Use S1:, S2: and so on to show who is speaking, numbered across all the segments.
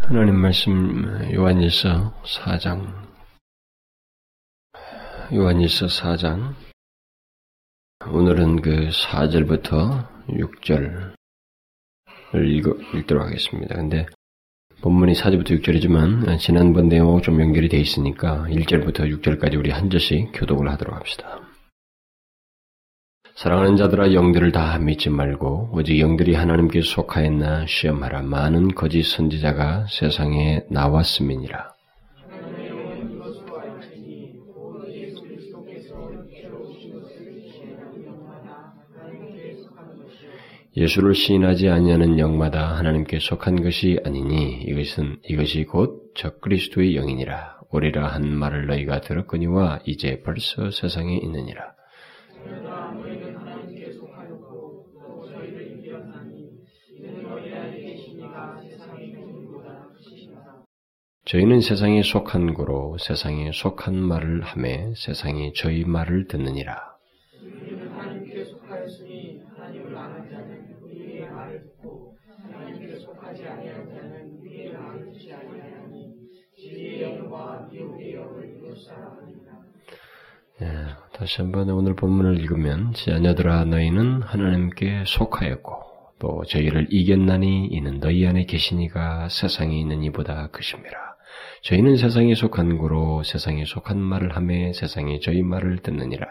S1: 하나님 말씀 요한일서 4장 요한일서 4장 오늘은 그 4절부터 6절을 읽어, 읽도록 하겠습니다. 근데 본문이 4절부터 6절이지만 지난번 내용하고 좀 연결이 되어 있으니까 1절부터 6절까지 우리 한 절씩 교독을 하도록 합시다. 사랑하는 자들아 영들을 다 믿지 말고 오직 영들이 하나님께 속하였나 시험하라 많은 거짓 선지자가 세상에 나왔음이니라. 예수를 시인하지 아니하는 영마다 하나님께 속한 것이 아니니 이것은 이것이 곧 적그리스도의 영이니라. 오리라 한 말을 너희가 들었거니와 이제 벌써 세상에 있느니라. 저희는 세상에 속한 고로 세상에 속한 말을 하매 세상이 저희 말을 듣느니라. 예, 다시 한번 오늘 본문을 읽으면 자녀들아 너희는 하나님께 속하였고 또 저희를 이겼나니 이는 너희 안에 계시니가 세상에 있는 이보다 크심이라. 저희는 세상에 속한 고로 세상에 속한 말을 하매 세상에 저희 말을 듣느니라.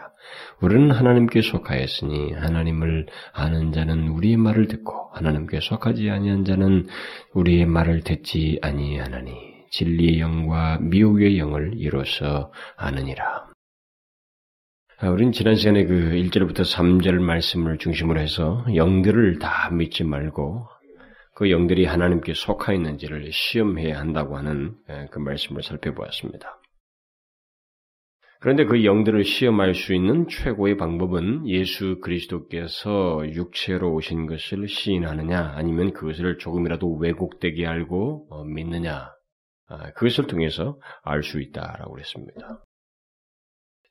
S1: 우리는 하나님께 속하였으니 하나님을 아는 자는 우리의 말을 듣고 하나님께 속하지 아니한 자는 우리의 말을 듣지 아니하나니 진리의 영과 미혹의 영을 이로써 아느니라. 아, 우린 지난 시간에 그 1절부터 3절 말씀을 중심으로 해서 영들을 다 믿지 말고 그 영들이 하나님께 속하 있는지를 시험해야 한다고 하는 예, 그 말씀을 살펴보았습니다. 그런데 그 영들을 시험할 수 있는 최고의 방법은 예수 그리스도께서 육체로 오신 것을 시인하느냐 아니면 그것을 조금이라도 왜곡되게 알고 어, 믿느냐 아, 그것을 통해서 알 수 있다라고 그랬습니다.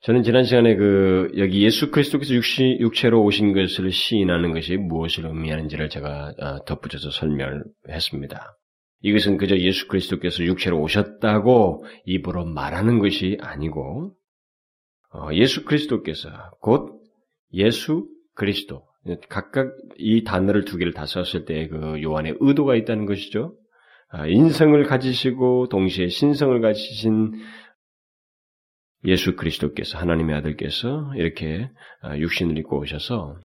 S1: 저는 지난 시간에 그 여기 예수 그리스도께서 육시, 육체로 오신 것을 시인하는 것이 무엇을 의미하는지를 제가 어, 덧붙여서 설명했습니다. 이것은 그저 예수 그리스도께서 육체로 오셨다고 입으로 말하는 것이 아니고 어, 예수 그리스도께서 곧 예수 그리스도 각각 이 단어를 두 개를 다 썼을 때 그 요한의 의도가 있다는 것이죠. 아, 인성을 가지시고 동시에 신성을 가지신 예수 그리스도께서 하나님의 아들께서 이렇게 아, 육신을 입고 오셔서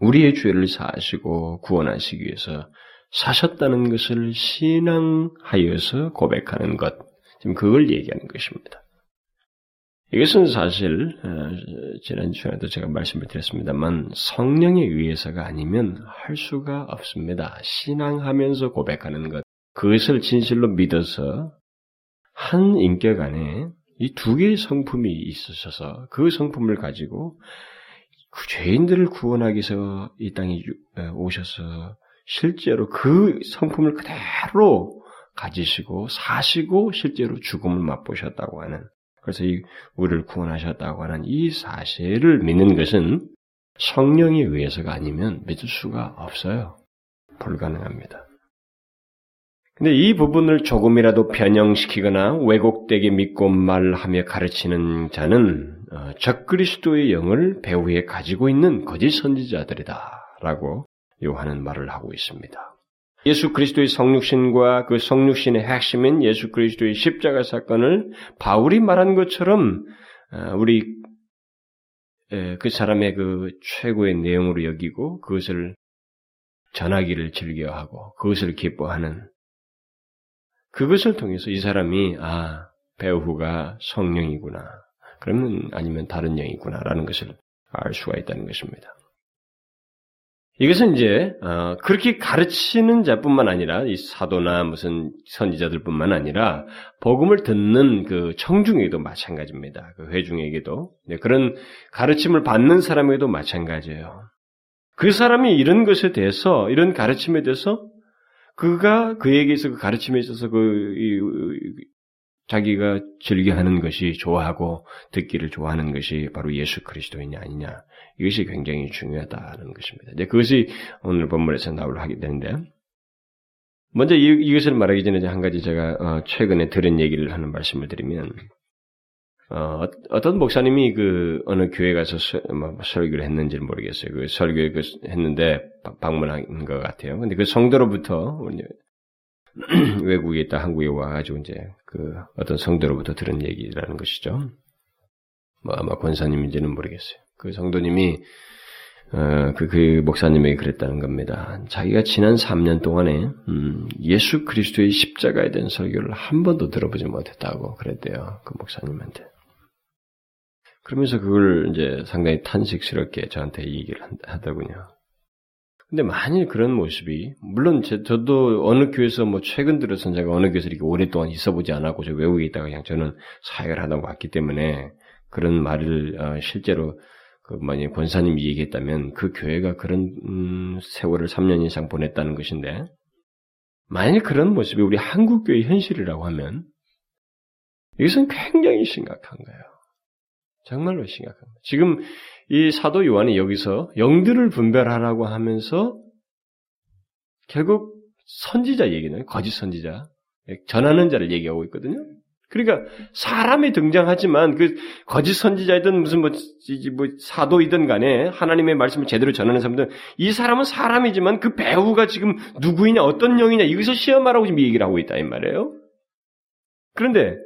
S1: 우리의 죄를 사하시고 구원하시기 위해서 사셨다는 것을 신앙하여서 고백하는 것, 지금 그걸 얘기하는 것입니다. 이것은 사실 아, 지난 주에도 제가 말씀을 드렸습니다만 성령에 의해서가 아니면 할 수가 없습니다. 신앙하면서 고백하는 것, 그것을 진실로 믿어서 한 인격 안에 이 두 개의 성품이 있으셔서 그 성품을 가지고 그 죄인들을 구원하기 위해서 이 땅에 오셔서 실제로 그 성품을 그대로 가지시고 사시고 실제로 죽음을 맛보셨다고 하는 그래서 이 우리를 구원하셨다고 하는 이 사실을 믿는 것은 성령에 의해서가 아니면 믿을 수가 없어요. 불가능합니다. 근데 이 부분을 조금이라도 변형시키거나 왜곡되게 믿고 말하며 가르치는 자는 어, 적그리스도의 영을 배후에 가지고 있는 거짓 선지자들이다라고 요한은 말을 하고 있습니다. 예수 그리스도의 성육신과 그 성육신의 핵심인 예수 그리스도의 십자가 사건을 바울이 말한 것처럼 어, 우리 그 사람의 그 최고의 내용으로 여기고 그것을 전하기를 즐겨하고 그것을 기뻐하는 그것을 통해서 이 사람이 아 배우가 성령이구나. 그러면 아니면 다른 영이구나라는 것을 알 수가 있다는 것입니다. 이것은 이제 어, 그렇게 가르치는 자뿐만 아니라 이 사도나 무슨 선지자들뿐만 아니라 복음을 듣는 그 청중에게도 마찬가지입니다. 그 회중에게도 네, 그런 가르침을 받는 사람에게도 마찬가지예요. 그 사람이 이런 것에 대해서 이런 가르침에 대해서 그가 그에게서 그 가르침에 있어서 그 이, 자기가 즐겨하는 것이 좋아하고 듣기를 좋아하는 것이 바로 예수 그리스도이냐 아니냐 이것이 굉장히 중요하다는 것입니다. 이제 그것이 오늘 본문에서 나올 하게 되는데 먼저 이, 것을 말하기 전에 한 가지 제가 어, 최근에 들은 얘기를 하는 말씀을 드리면 어, 어떤 목사님이 그 어느 교회 가서 서, 뭐, 설교를 했는지는 모르겠어요. 그 설교 그 했는데 방문한 것 같아요. 근데 그 성도로부터 외국에 있다 한국에 와가지고 이제 그 어떤 성도로부터 들은 얘기라는 것이죠. 뭐 아마 권사님인지는 모르겠어요. 그 성도님이 어, 그, 그 목사님에게 그랬다는 겁니다. 자기가 지난 3년 동안에 음, 예수 그리스도의 십자가에 대한 설교를 한 번도 들어보지 못했다고 그랬대요. 그 목사님한테. 그러면서 그걸 이제 상당히 탄식스럽게 저한테 얘기를 하더군요. 근데 만일 그런 모습이 물론 제, 저도 어느 교회에서 뭐 최근 들어서 제가 어느 교회에서 이렇게 오랫동안 있어보지 않았고 저 외국에 있다가 그냥 저는 사역을 하다 왔기 때문에 그런 말을 어, 실제로 그 만약 권사님이 얘기했다면 그 교회가 그런 음, 세월을 3년 이상 보냈다는 것인데 만일 그런 모습이 우리 한국 교회 현실이라고 하면 이것은 굉장히 심각한 거예요. 정말로 심각합니다. 지금 이 사도 요한이 여기서 영들을 분별하라고 하면서 결국 선지자 얘기는 거짓 선지자, 전하는 자를 얘기하고 있거든요. 그러니까 사람이 등장하지만 그 거짓 선지자이든 무슨 뭐, 뭐 사도이든 간에 하나님의 말씀을 제대로 전하는 사람들 이 사람은 사람이지만 그 배우가 지금 누구이냐 어떤 영이냐 이것을 시험하라고 지금 얘기를 하고 있다 이 말이에요. 그런데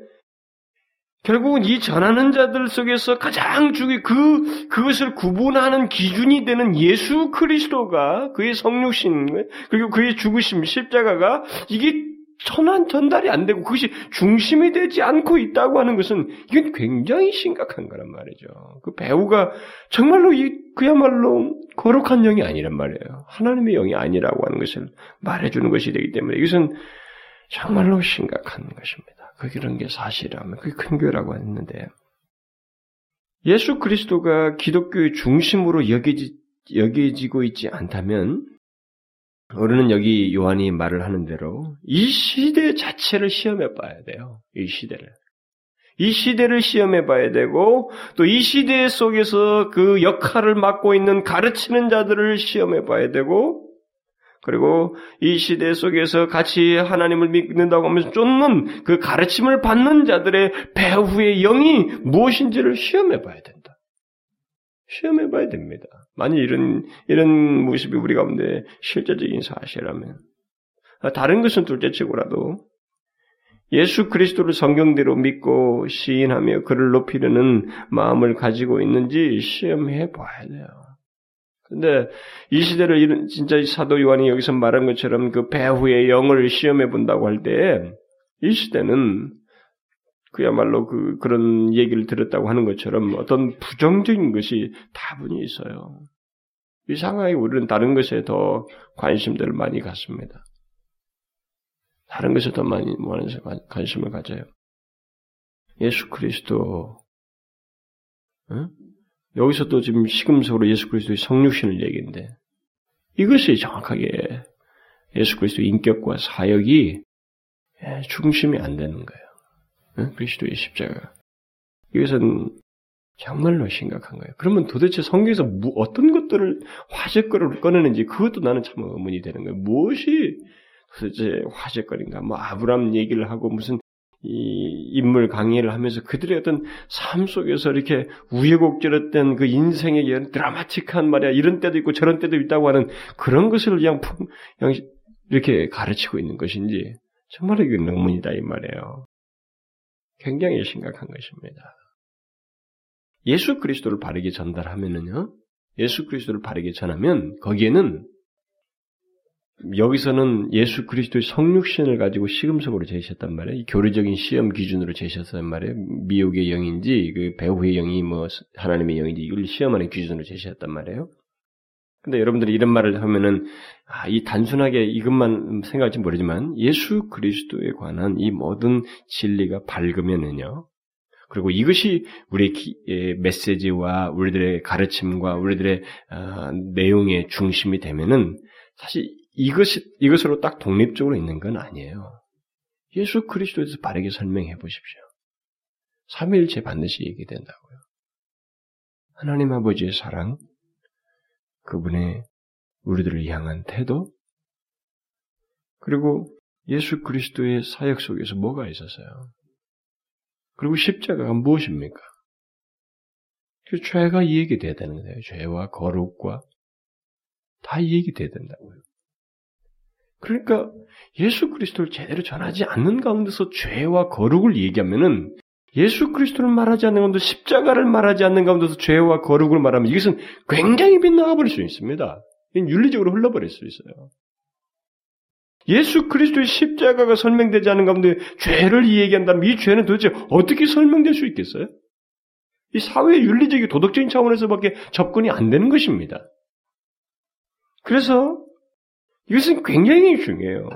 S1: 결국은 이 전하는 자들 속에서 가장 중요 그 그것을 구분하는 기준이 되는 예수 그리스도가 그의 성육신 그리고 그의 죽으심 십자가가 이게 전환 전달이 안 되고 그것이 중심이 되지 않고 있다고 하는 것은 이건 굉장히 심각한 거란 말이죠. 그 배우가 정말로 이 그야말로 거룩한 영이 아니란 말이에요. 하나님의 영이 아니라고 하는 것을 말해주는 것이 되기 때문에 이것은 정말로 심각한 것입니다. 그 그런 게 사실이라면 그게 큰 교회라고 했는데 예수 그리스도가 기독교의 중심으로 여기지, 여겨지고 있지 않다면 우리는 여기 요한이 말을 하는 대로 이 시대 자체를 시험해 봐야 돼요. 이 시대를. 이 시대를 시험해 봐야 되고 또 이 시대 속에서 그 역할을 맡고 있는 가르치는 자들을 시험해 봐야 되고 그리고 이 시대 속에서 같이 하나님을 믿는다고 하면서 쫓는 그 가르침을 받는 자들의 배후의 영이 무엇인지를 시험해 봐야 된다. 시험해 봐야 됩니다. 만약 이런, 이런 모습이 우리 가운데 실제적인 사실이라면. 다른 것은 둘째 치고라도 예수 그리스도를 성경대로 믿고 시인하며 그를 높이려는 마음을 가지고 있는지 시험해 봐야 돼요. 근데 이 시대를 진짜 사도 요한이 여기서 말한 것처럼 그 배후의 영을 시험해 본다고 할 때 이 시대는 그야말로 그 그런 얘기를 들었다고 하는 것처럼 어떤 부정적인 것이 다분히 있어요. 이상하게 우리는 다른 것에 더 관심들을 많이 갖습니다. 다른 것에 더 많이 관심을 가져요. 예수 그리스도, 응? 여기서 또 지금 시금석으로 예수 그리스도의 성육신을 얘기인데 이것이 정확하게 예수 그리스도의 인격과 사역이 예, 중심이 안 되는 거예요. 그리스도의 십자가. 이것은 정말로 심각한 거예요. 그러면 도대체 성경에서 어떤 것들을 화제거리를 꺼내는지 그것도 나는 참 의문이 되는 거예요. 무엇이 도대체 화제거리인가? 뭐 아브람 얘기를 하고 무슨 이 인물 강의를 하면서 그들의 어떤 삶 속에서 이렇게 우여곡절했던 그 인생의 이런 드라마틱한 말이야 이런 때도 있고 저런 때도 있다고 하는 그런 것을 그냥, 그냥 이렇게 가르치고 있는 것인지 정말 이게 논문이다 이 말이에요. 굉장히 심각한 것입니다. 예수 그리스도를 바르게 전달하면은요, 예수 그리스도를 바르게 전하면 거기에는 여기서는 예수 그리스도의 성육신을 가지고 시금석으로 제시했단 말이에요. 교리적인 시험 기준으로 제시했단 말이에요. 미혹의 영인지 그 배후의 영이 뭐 하나님의 영인지 이걸 시험하는 기준으로 제시했단 말이에요. 근데 여러분들이 이런 말을 하면은 아, 이 단순하게 이것만 생각할지 모르지만 예수 그리스도에 관한 이 모든 진리가 밝으면은요. 그리고 이것이 우리의 기, 예, 메시지와 우리들의 가르침과 우리들의 어, 내용의 중심이 되면은 사실 이것이, 이것으로 딱 독립적으로 있는 건 아니에요. 예수 그리스도에서 바르게 설명해 보십시오. 삼일체 반드시 얘기된다고요. 하나님 아버지의 사랑, 그분의 우리들을 향한 태도, 그리고 예수 그리스도의 사역 속에서 뭐가 있었어요? 그리고 십자가가 무엇입니까? 그 죄가 이 얘기 돼야 되는 거예요. 죄와 거룩과 다 이 얘기 돼야 된다고요. 그러니까 예수 그리스도를 제대로 전하지 않는 가운데서 죄와 거룩을 얘기하면은 예수 그리스도를 말하지 않는 가운데 십자가를 말하지 않는 가운데서 죄와 거룩을 말하면 이것은 굉장히 빗나가 버릴 수 있습니다. 윤리적으로 흘러버릴 수 있어요. 예수 그리스도의 십자가가 설명되지 않은 가운데 죄를 이야기한다면 이 죄는 도대체 어떻게 설명될 수 있겠어요? 이 사회 윤리적인 도덕적인 차원에서밖에 접근이 안 되는 것입니다. 그래서 이것은 굉장히 중요해요.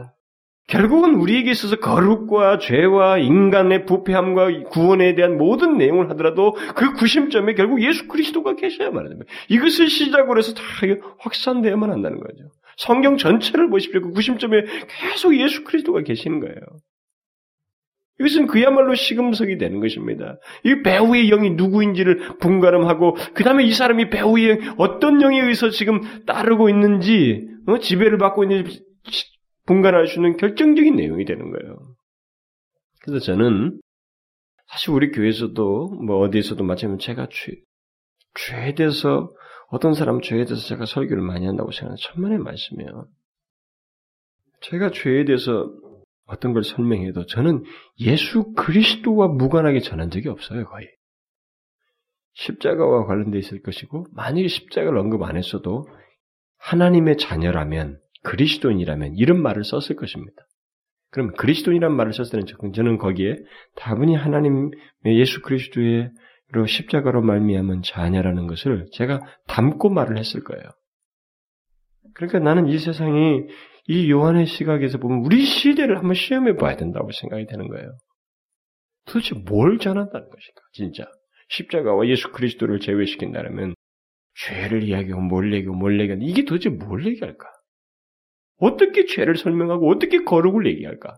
S1: 결국은 우리에게 있어서 거룩과 죄와 인간의 부패함과 구원에 대한 모든 내용을 하더라도 그 구심점에 결국 예수 그리스도가 계셔야 말합니다. 이것을 시작으로 해서 다 확산되어야만 한다는 거죠. 성경 전체를 보십시오. 그 구심점에 계속 예수 그리스도가 계시는 거예요. 이것은 그야말로 시금석이 되는 것입니다. 이 배우의 영이 누구인지를 분가름하고 그 다음에 이 사람이 배우의 영, 어떤 영에 의해서 지금 따르고 있는지 어? 지배를 받고 있는지 분간할 수 있는 결정적인 내용이 되는 거예요. 그래서 저는 사실 우리 교회에서도 뭐 어디에서도 마찬가지로 제가 죄, 죄에 대해서 어떤 사람 죄에 대해서 제가 설교를 많이 한다고 생각하는 천만의 말씀이에요. 제가 죄에 대해서 어떤 걸 설명해도 저는 예수 그리스도와 무관하게 전한 적이 없어요, 거의. 십자가와 관련돼 있을 것이고, 만약에 십자가를 언급 안 했어도 하나님의 자녀라면, 그리스도인이라면 이런 말을 썼을 것입니다. 그럼 그리스도인이란 말을 썼을 때는 저는 거기에 다분히 하나님의 예수 그리스도의 십자가로 말미암은 자녀라는 것을 제가 담고 말을 했을 거예요. 그러니까 나는 이 세상이 이 요한의 시각에서 보면 우리 시대를 한번 시험해 봐야 된다고 생각이 되는 거예요. 도대체 뭘 전한다는 것인가, 진짜. 십자가와 예수 그리스도를 제외시킨다면 죄를 이야기하고 뭘 얘기하고 뭘 얘기하고 이게 도대체 뭘 얘기할까? 어떻게 죄를 설명하고 어떻게 거룩을 얘기할까?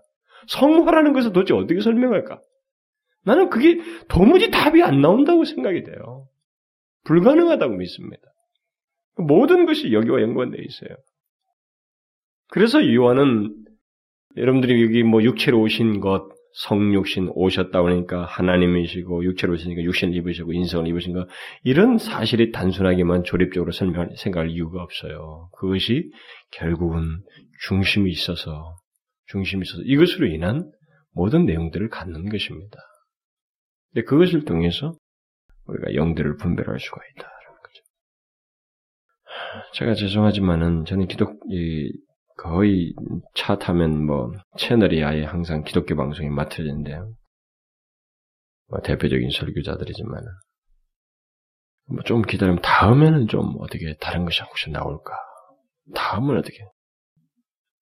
S1: 성화라는 것을 도대체 어떻게 설명할까? 나는 그게 도무지 답이 안 나온다고 생각이 돼요. 불가능하다고 믿습니다. 모든 것이 여기와 연관되어 있어요. 그래서 요한은 여러분들이 여기 뭐 육체로 오신 것, 성육신 오셨다 그러니까 하나님이시고 육체로 오시니까 육신을 입으시고 인성을 입으신 것 이런 사실이 단순하게만 조립적으로 설명할 생각할 이유가 없어요. 그것이 결국은 중심이 있어서 중심이 있어서 이것으로 인한 모든 내용들을 갖는 것입니다. 근데 그것을 통해서 우리가 영들을 분별할 수가 있다는 거죠. 제가 죄송하지만은 저는 기독 이 거의 차 타면 뭐 채널이 아예 항상 기독교 방송이 맡겨지는데요. 뭐 대표적인 설교자들이지만 뭐 좀 기다리면 다음에는 좀 어떻게 다른 것이 혹시 나올까? 다음은 어떻게?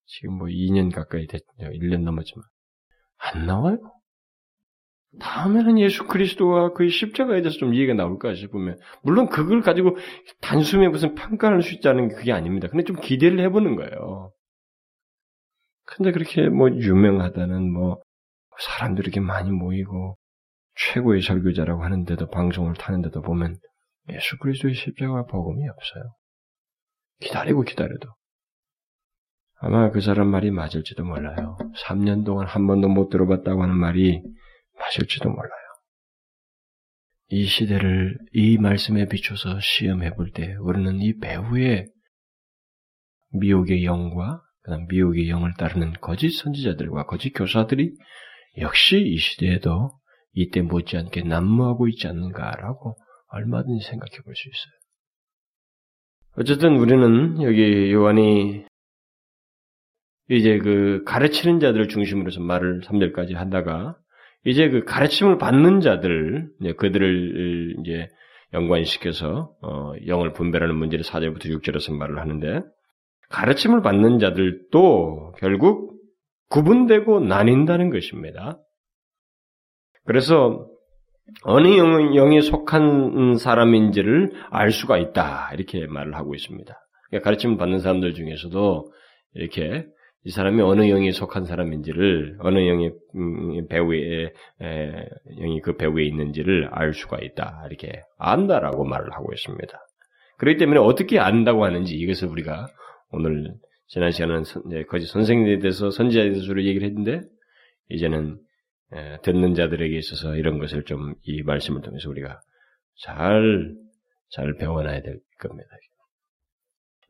S1: 지금 뭐 2년 가까이 됐, 1년 넘었지만 안 나와요. 다음에는 예수 그리스도와 그의 십자가에 대해서 좀 이해가 나올까 싶으면 물론 그걸 가지고 단숨에 무슨 평가할 수 있다는 게 그게 아닙니다. 근데 좀 기대를 해보는 거예요. 근데 그렇게 뭐 유명하다는 뭐 사람들이 이렇게 많이 모이고 최고의 설교자라고 하는데도 방송을 타는데도 보면 예수 그리스도의 십자가 복음이 없어요. 기다리고 기다려도 아마 그 사람 말이 맞을지도 몰라요. 3년 동안 한 번도 못 들어봤다고 하는 말이 맞을지도 몰라요. 이 시대를 이 말씀에 비춰서 시험해 볼 때 우리는 이 배후의 미혹의 영과 그다음 미혹의 영을 따르는 거짓 선지자들과 거짓 교사들이 역시 이 시대에도 이때 못지않게 난무하고 있지 않는가라고 얼마든지 생각해 볼 수 있어요. 어쨌든 우리는 여기 요한이 이제 그 가르치는 자들을 중심으로 해서 말을 3절까지 한다가 이제 그 가르침을 받는 자들, 그들을 이제 연관시켜서 어, 영을 분별하는 문제를 4절부터 6절에서 말을 하는데 가르침을 받는 자들도 결국 구분되고 나뉜다는 것입니다. 그래서 어느 영에 속한 사람인지를 알 수가 있다. 이렇게 말을 하고 있습니다. 그러니까 가르침을 받는 사람들 중에서도 이렇게 이 사람이 어느 영에 속한 사람인지를 어느 영의 음, 배우에 영이 그 배우에 있는지를 알 수가 있다. 이렇게 안다라고 말을 하고 있습니다. 그렇기 때문에 어떻게 안다고 하는지 이것을 우리가 오늘 지난 시간은 거짓 선생님에 대해서 선지자에 대해서 주로 얘기를 했는데 이제는 듣는 자들에게 있어서 이런 것을 좀 이 말씀을 통해서 우리가 잘, 잘 배워놔야 될 겁니다.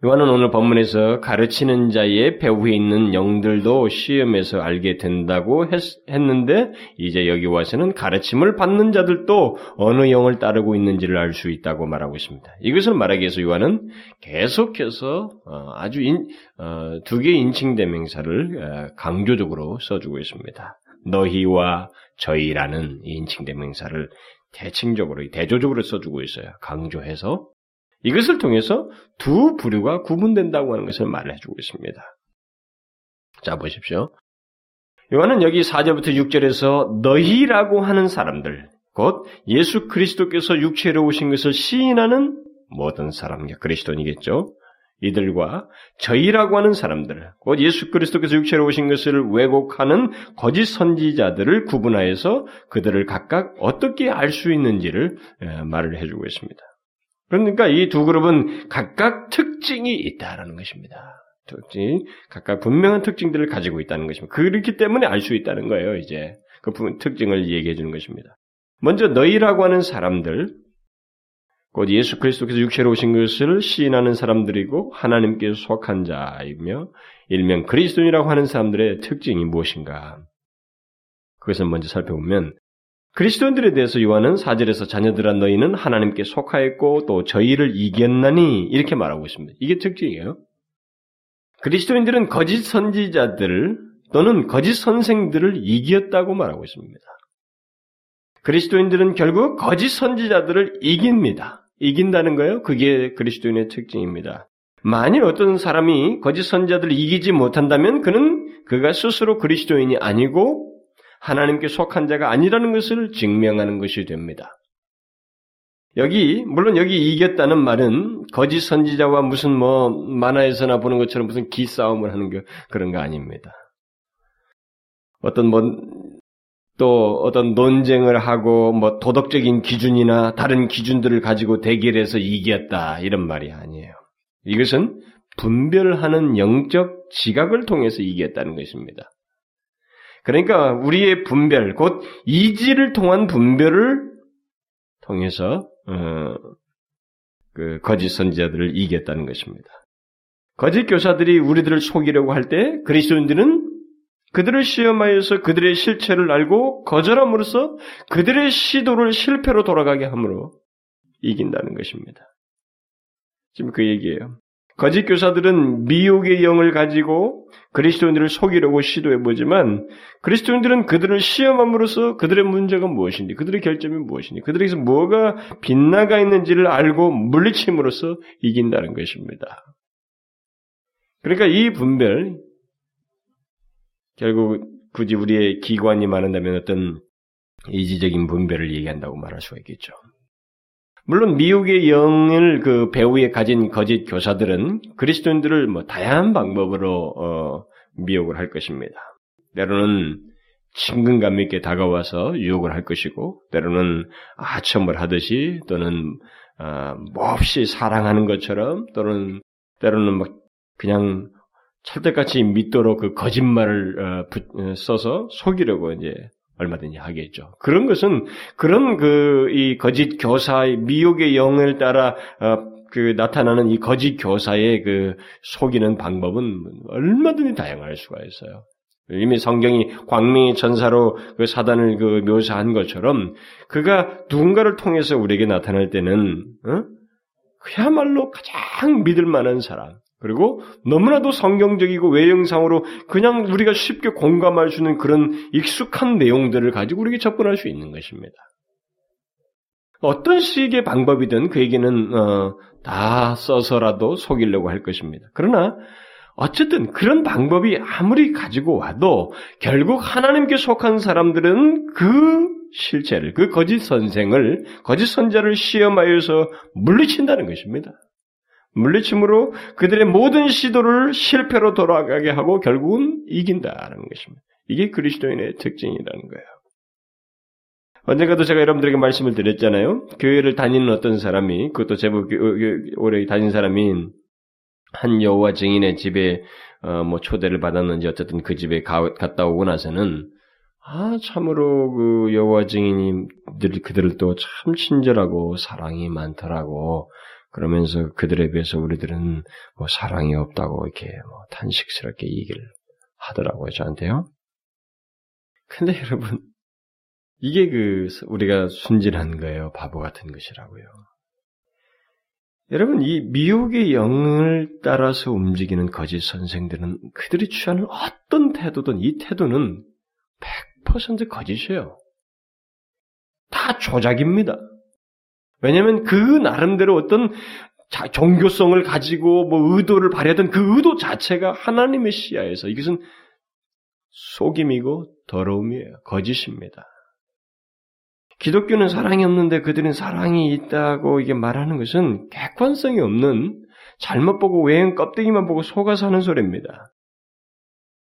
S1: 요한은 오늘 본문에서 가르치는 자의 배후에 있는 영들도 시험에서 알게 된다고 했, 는데 이제 여기 와서는 가르침을 받는 자들도 어느 영을 따르고 있는지를 알 수 있다고 말하고 있습니다. 이것을 말하기 위해서 요한은 계속해서 어, 아주 어, 두 개의 인칭 대명사를 어, 강조적으로 써주고 있습니다. 너희와 저희라는 인칭 대명사를 대칭적으로 대조적으로 써주고 있어요. 강조해서 이것을 통해서 두 부류가 구분된다고 하는 것을 말해주고 있습니다. 자, 보십시오. 요한은 여기 4절부터 6절에서 너희라고 하는 사람들, 곧 예수 그리스도께서 육체로 오신 것을 시인하는 모든 사람, 그리스도인이겠죠. 이들과 저희라고 하는 사람들, 곧 예수 그리스도께서 육체로 오신 것을 왜곡하는 거짓 선지자들을 구분하여서 그들을 각각 어떻게 알 수 있는지를 말을 해주고 있습니다. 그러니까 이 두 그룹은 각각 특징이 있다라는 것입니다. 특징, 각각 분명한 특징들을 가지고 있다는 것입니다. 그렇기 때문에 알 수 있다는 거예요, 이제. 그 특징을 얘기해 주는 것입니다. 먼저 너희라고 하는 사람들, 곧 예수 그리스도께서 육체로 오신 것을 시인하는 사람들이고 하나님께 속한 자이며 일명 그리스도인이라고 하는 사람들의 특징이 무엇인가? 그것을 먼저 살펴보면 그리스도인들에 대해서 요한은 사절에서 자녀들아 너희는 하나님께 속하였고 또 저희를 이겼나니 이렇게 말하고 있습니다. 이게 특징이에요. 그리스도인들은 거짓 선지자들 또는 거짓 선생들을 이겼다고 말하고 있습니다. 그리스도인들은 결국 거짓 선지자들을 이깁니다. 이긴다는 거예요. 그게 그리스도인의 특징입니다. 만일 어떤 사람이 거짓 선지자들을 이기지 못한다면 그는 그가 스스로 그리스도인이 아니고 하나님께 속한 자가 아니라는 것을 증명하는 것이 됩니다. 여기 물론 여기 이겼다는 말은 거짓 선지자와 무슨 뭐 만화에서나 보는 것처럼 무슨 기싸움을 하는 게 그런 거 아닙니다. 어떤 뭐 또 어떤 논쟁을 하고 뭐 도덕적인 기준이나 다른 기준들을 가지고 대결해서 이겼다 이런 말이 아니에요. 이것은 분별하는 영적 지각을 통해서 이겼다는 것입니다. 그러니까 우리의 분별, 곧 이지를 통한 분별을 통해서 어, 그 거짓 선지자들을 이겼다는 것입니다. 거짓 교사들이 우리들을 속이려고 할 때 그리스도인들은 그들을 시험하여서 그들의 실체를 알고 거절함으로써 그들의 시도를 실패로 돌아가게 함으로 이긴다는 것입니다. 지금 그 얘기예요. 거짓 교사들은 미혹의 영을 가지고 그리스도인들을 속이려고 시도해 보지만 그리스도인들은 그들을 시험함으로써 그들의 문제가 무엇인지, 그들의 결점이 무엇인지, 그들에게서 뭐가 빗나가 있는지를 알고 물리침으로써 이긴다는 것입니다. 그러니까 이 분별, 결국 굳이 우리의 기관이 많은다면 어떤 이지적인 분별을 얘기한다고 말할 수가 있겠죠. 물론 미국의 영을 그 배후에 가진 거짓 교사들은 그리스도인들을 뭐 다양한 방법으로 어, 미혹을 할 것입니다. 때로는 친근감 있게 다가와서 유혹을 할 것이고, 때로는 아첨을 하듯이 또는 어, 몹시 사랑하는 것처럼 또는 때로는 막 그냥 찰떡같이 믿도록 그 거짓말을 어, 부, 어, 써서 속이려고 이제 얼마든지 하겠죠. 그런 것은 그런 그 이 거짓 교사의 미혹의 영을 따라 어, 그 나타나는 이 거짓 교사의 그 속이는 방법은 얼마든지 다양할 수가 있어요. 이미 성경이 광명의 전사로 그 사단을 그 묘사한 것처럼 그가 누군가를 통해서 우리에게 나타날 때는 어? 그야말로 가장 믿을 만한 사람, 그리고 너무나도 성경적이고 외형상으로 그냥 우리가 쉽게 공감할 수 있는 그런 익숙한 내용들을 가지고 우리에게 접근할 수 있는 것입니다. 어떤 식의 방법이든 그에게는 어, 다 써서라도 속이려고 할 것입니다. 그러나 어쨌든 그런 방법이 아무리 가지고 와도 결국 하나님께 속한 사람들은 그 실체를, 그 거짓 선생을, 거짓 선자를 시험하여서 물리친다는 것입니다. 물리침으로 그들의 모든 시도를 실패로 돌아가게 하고 결국은 이긴다는 것입니다. 이게 그리스도인의 특징이라는 거예요. 언젠가도 제가 여러분들에게 말씀을 드렸잖아요. 교회를 다니는 어떤 사람이, 그것도 제법 오래 다닌 사람이 한 여호와 증인의 집에 어, 뭐 초대를 받았는지 어쨌든 그 집에 가, 갔다 오고 나서는 아 참으로 그 여호와 증인이들 그들을 또 참 친절하고 사랑이 많더라고 그러면서 그들에 비해서 우리들은 뭐 사랑이 없다고 이렇게 뭐 탄식스럽게 얘기를 하더라고요 저한테요. 근데 여러분 이게 그 우리가 순진한 거예요 바보 같은 것이라고요. 여러분, 이 미혹의 영을 따라서 움직이는 거짓 선생들은 그들이 취하는 어떤 태도든 이 태도는 100% 거짓이에요. 다 조작입니다. 왜냐하면 그 나름대로 어떤 종교성을 가지고 뭐 의도를 발휘하던 그 의도 자체가 하나님의 시야에서 이것은 속임이고 더러움이에요. 거짓입니다. 기독교는 사랑이 없는데 그들은 사랑이 있다고 이게 말하는 것은 객관성이 없는 잘못 보고 외형 껍데기만 보고 속아서 하는 소리입니다.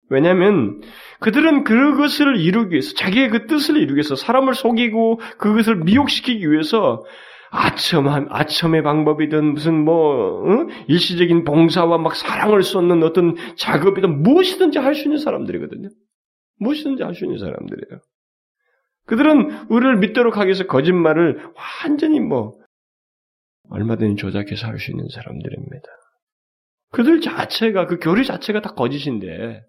S1: 왜냐하면 그들은 그것을 이루기 위해서 자기의 그 뜻을 이루기 위해서 사람을 속이고 그것을 미혹시키기 위해서 아첨한 아첨의 방법이든 무슨 뭐 어? 일시적인 봉사와 막 사랑을 쏟는 어떤 작업이든 무엇이든지 할 수 있는 사람들이거든요. 무엇이든지 할 수 있는 사람들이에요. 그들은 우리를 믿도록 하기 위해서 거짓말을 완전히 뭐 얼마든지 조작해서 할 수 있는 사람들입니다. 그들 자체가 그 교리 자체가 다 거짓인데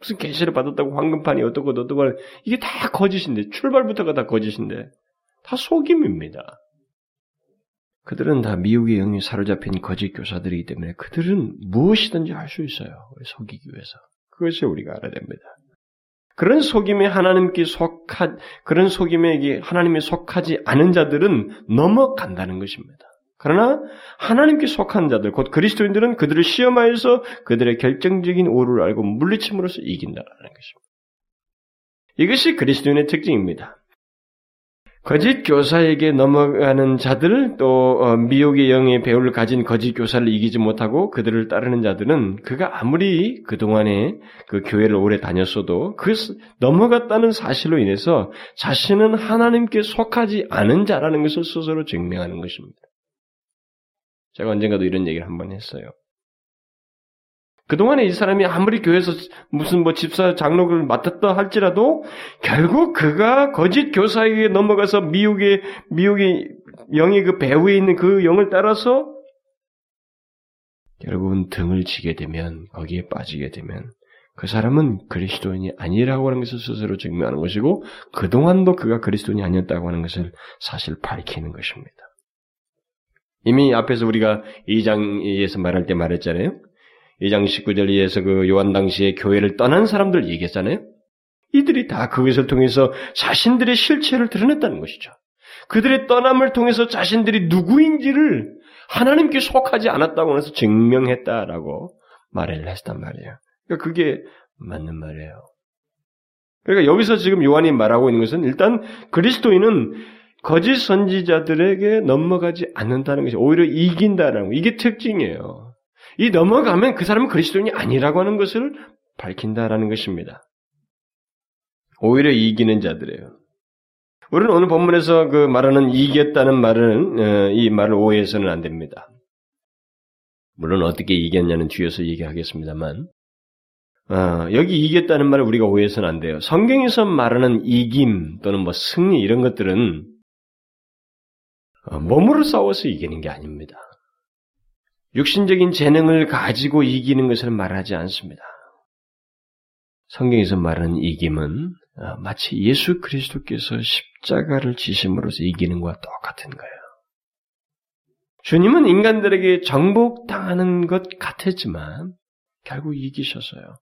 S1: 무슨 계시를 받았다고 황금판이 어떻고 어떻고 이게 다 거짓인데 출발부터가 다 거짓인데 다 속임입니다. 그들은 다 미혹의 영이 사로잡힌 거짓 교사들이기 때문에 그들은 무엇이든지 할 수 있어요. 속이기 위해서. 그것이 우리가 알아야 됩니다. 그런 속임에 하나님께 속하 그런 속임에 하나님에 속하지 않은 자들은 넘어간다는 것입니다. 그러나 하나님께 속한 자들, 곧 그리스도인들은 그들을 시험하여서 그들의 결정적인 오류를 알고 물리침으로써 이긴다라는 것입니다. 이것이 그리스도인의 특징입니다. 거짓 교사에게 넘어가는 자들 또 어, 미혹의 영의 배우를 가진 거짓 교사를 이기지 못하고 그들을 따르는 자들은 그가 아무리 그 동안에 그 교회를 오래 다녔어도 그 넘어갔다는 사실로 인해서 자신은 하나님께 속하지 않은 자라는 것을 스스로 증명하는 것입니다. 제가 언젠가도 이런 얘기를 한번 했어요. 그동안에 이 사람이 아무리 교회에서 무슨 뭐 집사 장로를 맡았다 할지라도 결국 그가 거짓 교사에게 넘어가서 미혹의 미혹의 영의 그 배후에 있는 그 영을 따라서 결국은 등을 지게 되면 거기에 빠지게 되면 그 사람은 그리스도인이 아니라고 하는 것을 스스로 증명하는 것이고 그동안도 그가 그리스도인이 아니었다고 하는 것을 사실 밝히는 것입니다. 이미 앞에서 우리가 2장에서 말할 때 말했잖아요. 2장 19절에서 그 요한 당시에 교회를 떠난 사람들 얘기했잖아요. 이들이 다 그것을 통해서 자신들의 실체를 드러냈다는 것이죠. 그들의 떠남을 통해서 자신들이 누구인지를 하나님께 속하지 않았다고 해서 증명했다라고 말을 했단 말이에요. 그러니까 그게 맞는 말이에요. 그러니까 여기서 지금 요한이 말하고 있는 것은 일단 그리스도인은 거짓 선지자들에게 넘어가지 않는다는 것이 오히려 이긴다라는 거. 이게 특징이에요. 이 넘어가면 그 사람은 그리스도인이 아니라고 하는 것을 밝힌다라는 것입니다. 오히려 이기는 자들이에요. 우리는 오늘 본문에서 그 말하는 이겼다는 말은 어, 이 말을 오해해서는 안 됩니다. 물론 어떻게 이겼냐는 뒤에서 얘기하겠습니다만 어, 여기 이겼다는 말을 우리가 오해해서는 안 돼요. 성경에서 말하는 이김 또는 뭐 승리 이런 것들은 어, 몸으로 싸워서 이기는 게 아닙니다. 육신적인 재능을 가지고 이기는 것을 말하지 않습니다. 성경에서 말하는 이김은 어, 마치 예수 그리스도께서 십자가를 지심으로써 이기는 것과 똑같은 거예요. 주님은 인간들에게 정복당하는 것 같았지만 결국 이기셨어요.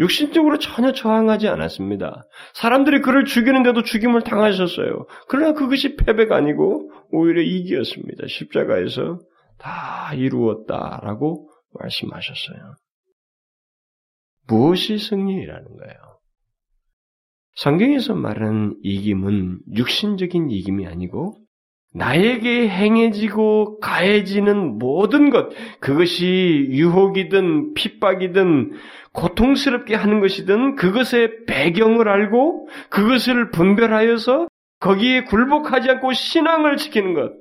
S1: 육신적으로 전혀 저항하지 않았습니다. 사람들이 그를 죽이는데도 죽임을 당하셨어요. 그러나 그것이 패배가 아니고 오히려 이기였습니다. 십자가에서 다 이루었다라고 말씀하셨어요. 무엇이 승리라는 거예요? 성경에서 말하는 이김은 육신적인 이김이 아니고 나에게 행해지고 가해지는 모든 것, 그것이 유혹이든 핍박이든 고통스럽게 하는 것이든 그것의 배경을 알고 그것을 분별하여서 거기에 굴복하지 않고 신앙을 지키는 것,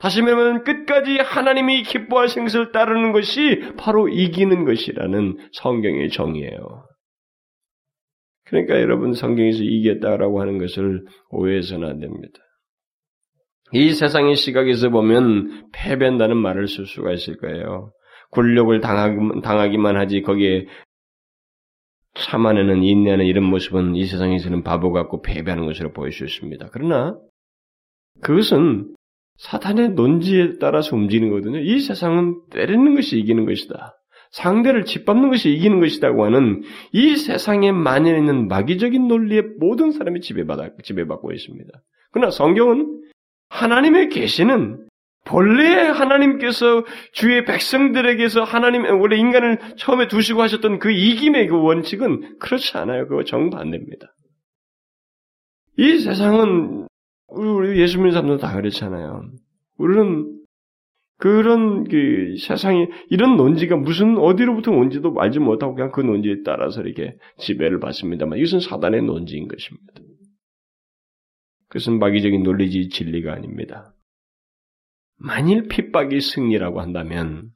S1: 다시 말하면 끝까지 하나님이 기뻐하시는 것을 따르는 것이 바로 이기는 것이라는 성경의 정의예요. 그러니까 여러분 성경에서 이겼다라고 하는 것을 오해해서는 안 됩니다. 이 세상의 시각에서 보면 패배한다는 말을 쓸 수가 있을 거예요. 굴욕을 당하기만 하지 거기에 참아내는 인내하는 이런 모습은 이 세상에서는 바보 같고 패배하는 것으로 보일 수 있습니다. 그러나 그것은 사탄의 논지에 따라서 움직이는 거거든요. 이 세상은 때리는 것이 이기는 것이다. 상대를 짓밟는 것이 이기는 것이라고 하는 이 세상에 만연해 있는 마귀적인 논리에 모든 사람이 지배받아, 지배받고 있습니다. 그러나 성경은 하나님의 계시는 본래 하나님께서 주의 백성들에게서 하나님 원래 인간을 처음에 두시고 하셨던 그 이김의 그 원칙은 그렇지 않아요. 그거 정반대입니다. 이 세상은 우리 예수 믿는 사람들 다 그렇잖아요. 우리는 그런 그 세상에 이런 논지가 무슨 어디로부터 온지도 알지 못하고 그냥 그 논지에 따라서 이렇게 지배를 받습니다만 이것은 사단의 논지인 것입니다. 그것은 마귀적인 논리지 진리가 아닙니다. 만일 핍박이 승리라고 한다면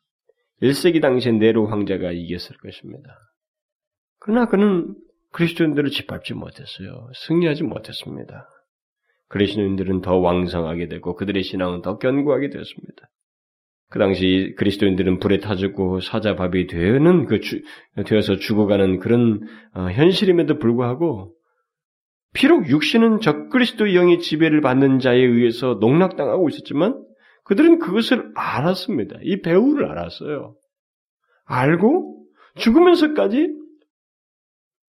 S1: 1세기 당시에 네로 황제가 이겼을 것입니다. 그러나 그는 그리스도인들을 짓밟지 못했어요. 승리하지 못했습니다. 그리스도인들은 더 왕성하게 되고 그들의 신앙은 더 견고하게 되었습니다. 그 당시 그리스도인들은 불에 타 죽고 사자밥이 되는 그 주, 되어서 죽어가는 그런 어, 현실임에도 불구하고 비록 육신은 적그리스도 영의 지배를 받는 자에 의해서 농락당하고 있었지만 그들은 그것을 알았습니다. 이 배우를 알았어요. 알고 죽으면서까지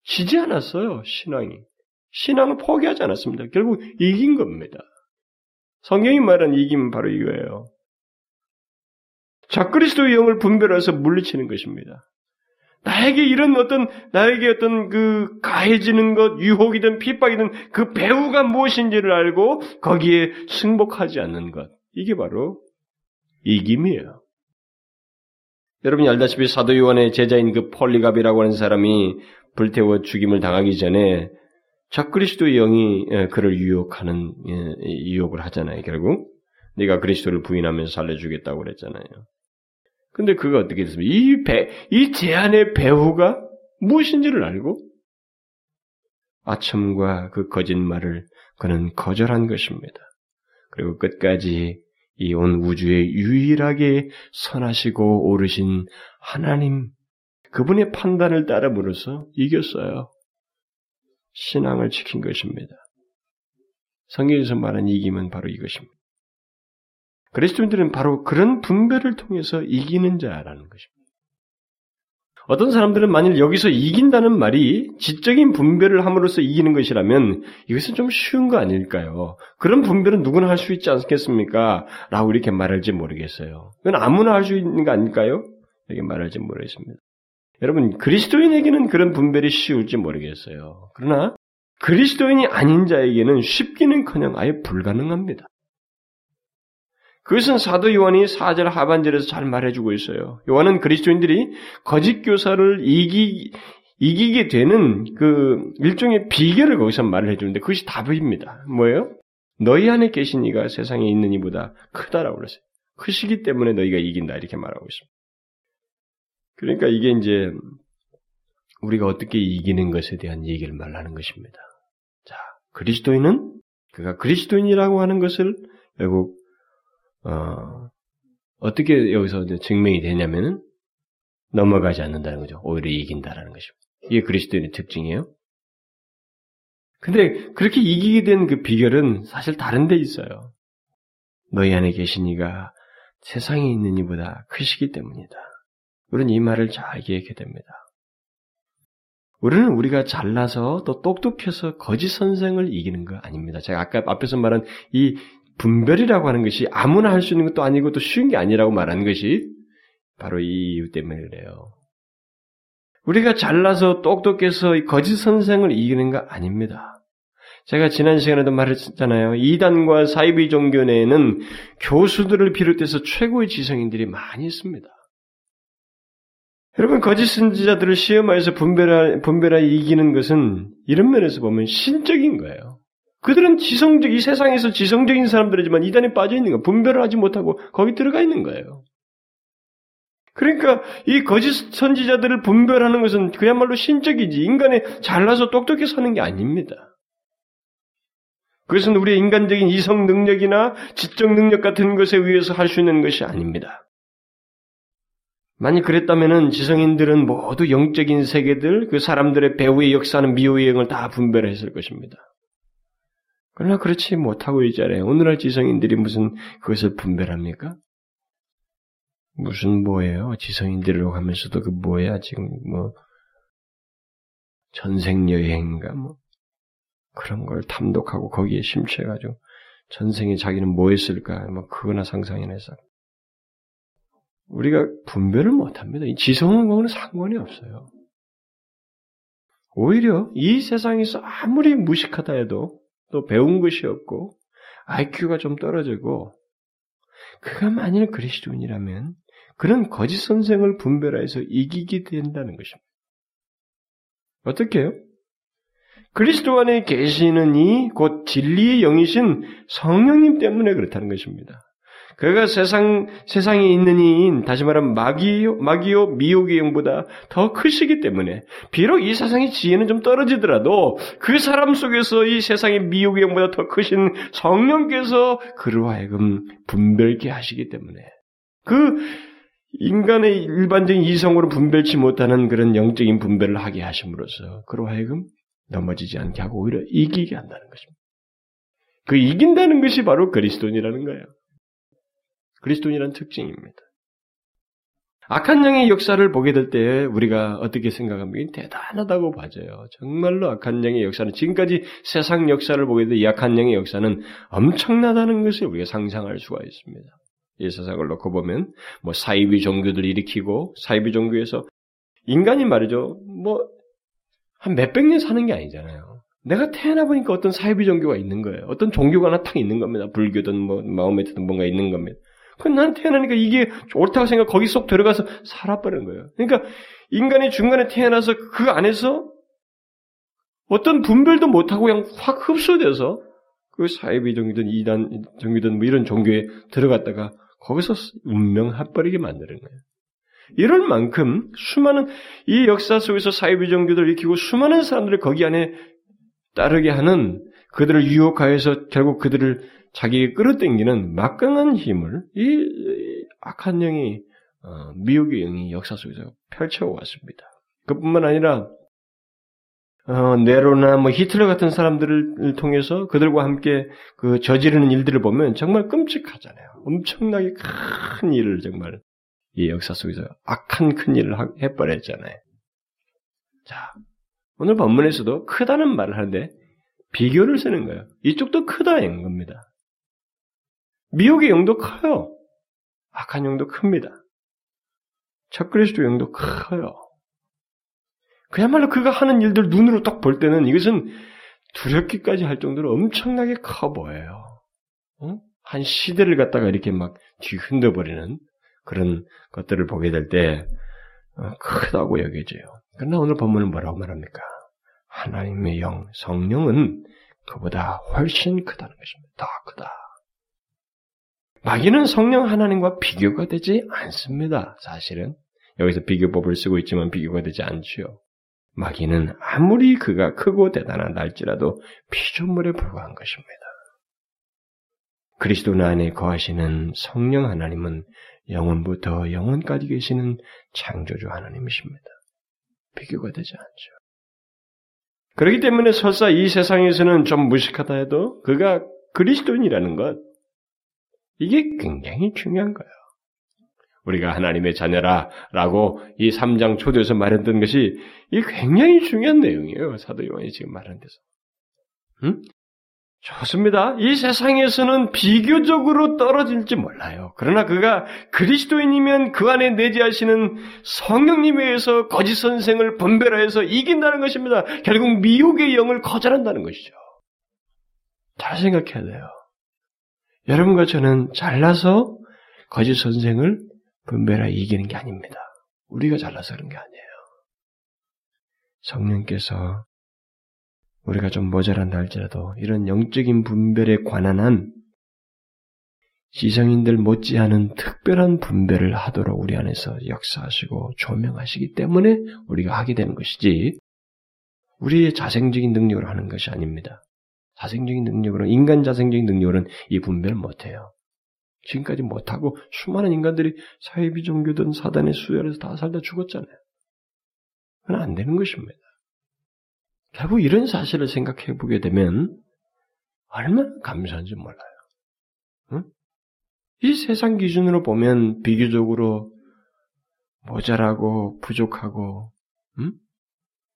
S1: 지지 않았어요. 신앙이. 신앙을 포기하지 않았습니다. 결국 이긴 겁니다. 성경이 말하는 이김은 바로 이거예요. 적그리스도의 영을 분별해서 물리치는 것입니다. 나에게 이런 어떤 나에게 어떤 그 가해지는 것, 유혹이든 핍박이든 그 배후가 무엇인지를 알고 거기에 승복하지 않는 것. 이게 바로 이김이에요. 여러분이 알다시피 사도 요한의 제자인 그 폴리갑이라고 하는 사람이 불태워 죽임을 당하기 전에 적그리스도의 영이 예, 그를 유혹하는 예, 유혹을 하잖아요. 결국 네가 그리스도를 부인하면서 살려주겠다고 그랬잖아요. 근데 그가 어떻게 됐습니까? 이 배, 이 제안의 배후가 무엇인지를 알고 아첨과 그 거짓말을 그는 거절한 것입니다. 그리고 끝까지 이 온 우주에 유일하게 선하시고 오르신 하나님, 그분의 판단을 따름으로써 이겼어요. 신앙을 지킨 것입니다. 성경에서 말한 이김은 바로 이것입니다. 그리스도인들은 바로 그런 분별을 통해서 이기는 자라는 것입니다. 어떤 사람들은 만일 여기서 이긴다는 말이 지적인 분별을 함으로써 이기는 것이라면 이것은 좀 쉬운 거 아닐까요? 그런 분별은 누구나 할 수 있지 않겠습니까? 라고 이렇게 말할지 모르겠어요. 그건 아무나 할 수 있는 거 아닐까요? 이렇게 말할지 모르겠습니다. 여러분, 그리스도인에게는 그런 분별이 쉬울지 모르겠어요. 그러나 그리스도인이 아닌 자에게는 쉽기는 커녕 아예 불가능합니다. 그것은 사도 요한이 4절 하반절에서 잘 말해주고 있어요. 요한은 그리스도인들이 거짓 교사를 이기, 이기게 되는 그 일종의 비결을 거기서 말을 해주는데 그것이 답입니다. 뭐예요? 너희 안에 계신 이가 세상에 있는 이보다 크다라고 그랬어요. 크시기 때문에 너희가 이긴다 이렇게 말하고 있습니다. 그러니까 이게 이제 우리가 어떻게 이기는 것에 대한 얘기를 말하는 것입니다. 자, 그리스도인은 그가 그리스도인이라고 하는 것을 결국 어, 어떻게 여기서 증명이 되냐면은 넘어가지 않는다는 거죠. 오히려 이긴다라는 것입니다. 이게 그리스도인의 특징이에요. 근데 그렇게 이기게 된 그 비결은 사실 다른 데 있어요. 너희 안에 계신 이가 세상에 있는 이보다 크시기 때문이다. 우리는 이 말을 잘 기억해야 됩니다. 우리는 우리가 잘나서 또 똑똑해서 거짓 선생을 이기는 거 아닙니다. 제가 아까 앞에서 말한 이 분별이라고 하는 것이 아무나 할 수 있는 것도 아니고 또 쉬운 게 아니라고 말하는 것이 바로 이 이유 때문에 그래요. 우리가 잘나서 똑똑해서 거짓 선생을 이기는 거 아닙니다. 제가 지난 시간에도 말했잖아요. 이단과 사이비 종교 내에는 교수들을 비롯해서 최고의 지성인들이 많이 있습니다. 여러분, 거짓 선지자들을 시험하여서 분별하, 분별하 이기는 것은 이런 면에서 보면 신적인 거예요. 그들은 지성적, 이 세상에서 지성적인 사람들이지만 이단에 빠져 있는 거, 분별을 하지 못하고 거기 들어가 있는 거예요. 그러니까 이 거짓 선지자들을 분별하는 것은 그야말로 신적이지 인간의 잘나서 똑똑해서 하는 게 아닙니다. 그것은 우리의 인간적인 이성 능력이나 지적 능력 같은 것에 의해서 할 수 있는 것이 아닙니다. 만약 그랬다면 지성인들은 모두 영적인 세계들, 그 사람들의 배후의 역사는 미호의 영을 다 분별했을 것입니다. 그러나 그렇지 못하고 있잖아요. 오늘날 지성인들이 무슨 그것을 분별합니까? 무슨 뭐예요? 지성인들이라고 하면서도 그 뭐야? 지금 뭐 전생 여행인가 뭐 그런 걸 탐독하고 거기에 심취해가지고 전생에 자기는 뭐 했을까? 뭐 그거나 상상이나 해서 우리가 분별을 못합니다. 이 지성하고는 상관이 없어요. 오히려 이 세상에서 아무리 무식하다 해도 또 배운 것이 없고 IQ가 좀 떨어지고 그가 만일 그리스도인이라면 그런 거짓 선생을 분별해서 이기게 된다는 것입니다. 어떻게 해요? 그리스도 안에 계시는 이 곧 진리의 영이신 성령님 때문에 그렇다는 것입니다. 그가 세상, 세상에 있는 이인, 다시 말하면 마기요, 마기요, 미혹의 영보다 더 크시기 때문에, 비록 이 세상의 지혜는 좀 떨어지더라도, 그 사람 속에서 이 세상의 미혹의 영보다 더 크신 성령께서 그로 하여금 분별케 하시기 때문에, 그 인간의 일반적인 이성으로 분별치 못하는 그런 영적인 분별을 하게 하심으로써, 그로 하여금 넘어지지 않게 하고 오히려 이기게 한다는 것입니다. 그 이긴다는 것이 바로 그리스도인이라는 거예요. 그리스도인이라는 특징입니다. 악한 영의 역사를 보게 될 때 우리가 어떻게 생각하면 대단하다고 봐져요. 정말로 악한 영의 역사는 지금까지 세상 역사를 보게 될 이 악한 영의 역사는 엄청나다는 것을 우리가 상상할 수가 있습니다. 이 세상을 놓고 보면 뭐 사이비 종교들 일으키고 사이비 종교에서 인간이 말이죠. 뭐 한 몇백 년 사는 게 아니잖아요. 내가 태어나 보니까 어떤 사이비 종교가 있는 거예요. 어떤 종교가 하나 탁 있는 겁니다. 불교든 뭐 마음에든 뭔가 있는 겁니다. 그난 태어나니까 이게 옳다고 생각 거기 쏙 들어가서 살아버린 거예요. 그러니까 인간이 중간에 태어나서 그 안에서 어떤 분별도 못하고 그냥 확 흡수돼서 그 사이비 종교든 이단 종교든 뭐 이런 종교에 들어갔다가 거기서 운명합버리게 만드는 거예요. 이럴 만큼 수많은 이 역사 속에서 사이비 종교들을 익히고 수많은 사람들을 거기 안에 따르게 하는 그들을 유혹하여서 결국 그들을 자기에게 끌어당기는 막강한 힘을 이 악한 영이 어, 미혹의 영이 역사 속에서 펼쳐왔습니다. 그뿐만 아니라 어, 네로나 뭐 히틀러 같은 사람들을 통해서 그들과 함께 그 저지르는 일들을 보면 정말 끔찍하잖아요. 엄청나게 큰 일을 정말 이 역사 속에서 악한 큰 일을 해버렸잖아요. 자, 오늘 본문에서도 크다는 말을 하는데 비교를 쓰는 거예요. 이쪽도 크다인 겁니다. 미혹의 영도 커요. 악한 영도 큽니다. 적그리스도 영도 커요. 그야말로 그가 하는 일들 눈으로 딱 볼 때는 이것은 두렵기까지 할 정도로 엄청나게 커 보여요. 어? 한 시대를 갖다가 이렇게 막 뒤흔들어버리는 그런 것들을 보게 될때 어, 크다고 여겨져요. 그러나 오늘 본문은 뭐라고 말합니까? 하나님의 영, 성령은 그보다 훨씬 크다는 것입니다. 더 크다. 마귀는 성령 하나님과 비교가 되지 않습니다. 사실은 여기서 비교법을 쓰고 있지만 비교가 되지 않지요. 마귀는 아무리 그가 크고 대단한 날지라도 피조물에 불과한 것입니다. 그리스도 안에 거하시는 성령 하나님은 영원부터 영원까지 계시는 창조주 하나님이십니다. 비교가 되지 않죠. 그렇기 때문에 설사 이 세상에서는 좀 무식하다 해도 그가 그리스도인이라는 것, 이게 굉장히 중요한 거예요. 우리가 하나님의 자녀라 라고 이 3장 초대에서 말했던 것이 이 굉장히 중요한 내용이에요. 사도 요한이 지금 말한 데서. 응? 좋습니다. 이 세상에서는 비교적으로 떨어질지 몰라요. 그러나 그가 그리스도인이면 그 안에 내재하시는 성령님에 의해서 거짓 선생을 분별하여서 이긴다는 것입니다. 결국 미혹의 영을 거절한다는 것이죠. 잘 생각해야 돼요. 여러분과 저는 잘나서 거짓 선생을 분별하여 이기는 게 아닙니다. 우리가 잘나서 그런 게 아니에요. 성령께서 우리가 좀 모자란다 할지라도 이런 영적인 분별에 관한 한 지성인들 못지않은 특별한 분별을 하도록 우리 안에서 역사하시고 조명하시기 때문에 우리가 하게 되는 것이지 우리의 자생적인 능력으로 하는 것이 아닙니다. 자생적인 능력으로 인간 자생적인 능력으로는 이 분별을 못해요. 지금까지 못하고 수많은 인간들이 사회비 종교든 사단의 수혈에서 다 살다 죽었잖아요. 그건 안 되는 것입니다. 결국 이런 사실을 생각해 보게 되면 얼마나 감사한지 몰라요. 응? 이 세상 기준으로 보면 비교적으로 모자라고 부족하고 응?